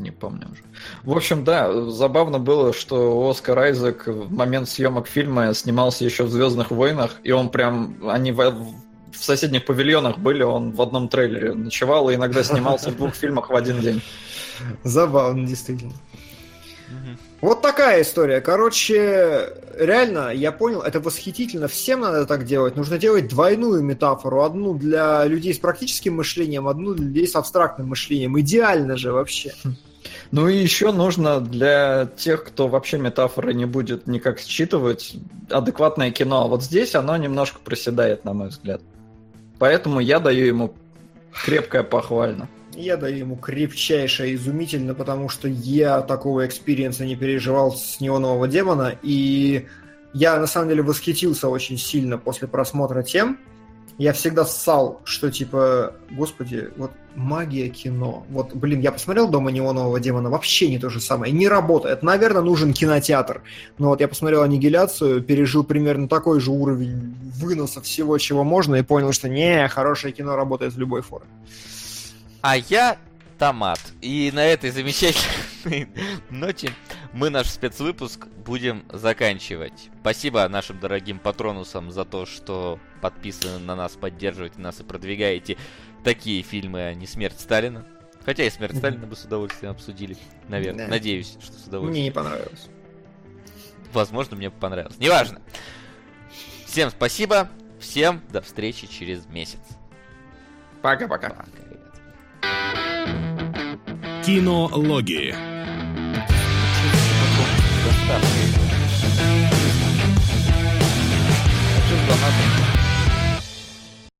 Не помню уже. В общем, да, забавно было, что Оскар Айзек в момент съемок фильма снимался еще в Звездных войнах, и он прям, они в, в соседних павильонах были, он в одном трейлере ночевал и иногда снимался в двух фильмах в один день. Забавно, действительно. Вот такая история. Короче, реально, я понял, это восхитительно. Всем надо так делать. Нужно делать двойную метафору. Одну для людей с практическим мышлением, одну для людей с абстрактным мышлением. Идеально же вообще. Ну и еще нужно для тех, кто вообще метафоры не будет никак считывать, адекватное кино. А вот здесь оно немножко проседает, на мой взгляд. Поэтому я даю ему крепкое похвально. Я даю ему крепчайшее изумительно, потому что я такого экспириенса не переживал с неонового демона, и я на самом деле восхитился очень сильно после просмотра тем. Я всегда ссал, что типа, господи, вот магия кино. Вот, блин, я посмотрел «Дома неонового демона», вообще не то же самое, не работает. Наверное, нужен кинотеатр. Но вот я посмотрел «Аннигиляцию», пережил примерно такой же уровень выноса всего, чего можно, и понял, что не, хорошее кино работает в любой форме. А я томат. И на этой замечательной ноте мы наш спецвыпуск будем заканчивать. Спасибо нашим дорогим патронусам за то, что подписаны на нас, поддерживаете нас и продвигаете такие фильмы, а не «Смерть Сталина». Хотя и «Смерть Сталина» бы с удовольствием обсудили, наверное. Да. Надеюсь, что с удовольствием. Мне не понравилось. Возможно, мне понравилось. Неважно. Всем спасибо. Всем до встречи через месяц. Пока-пока. Кинологии.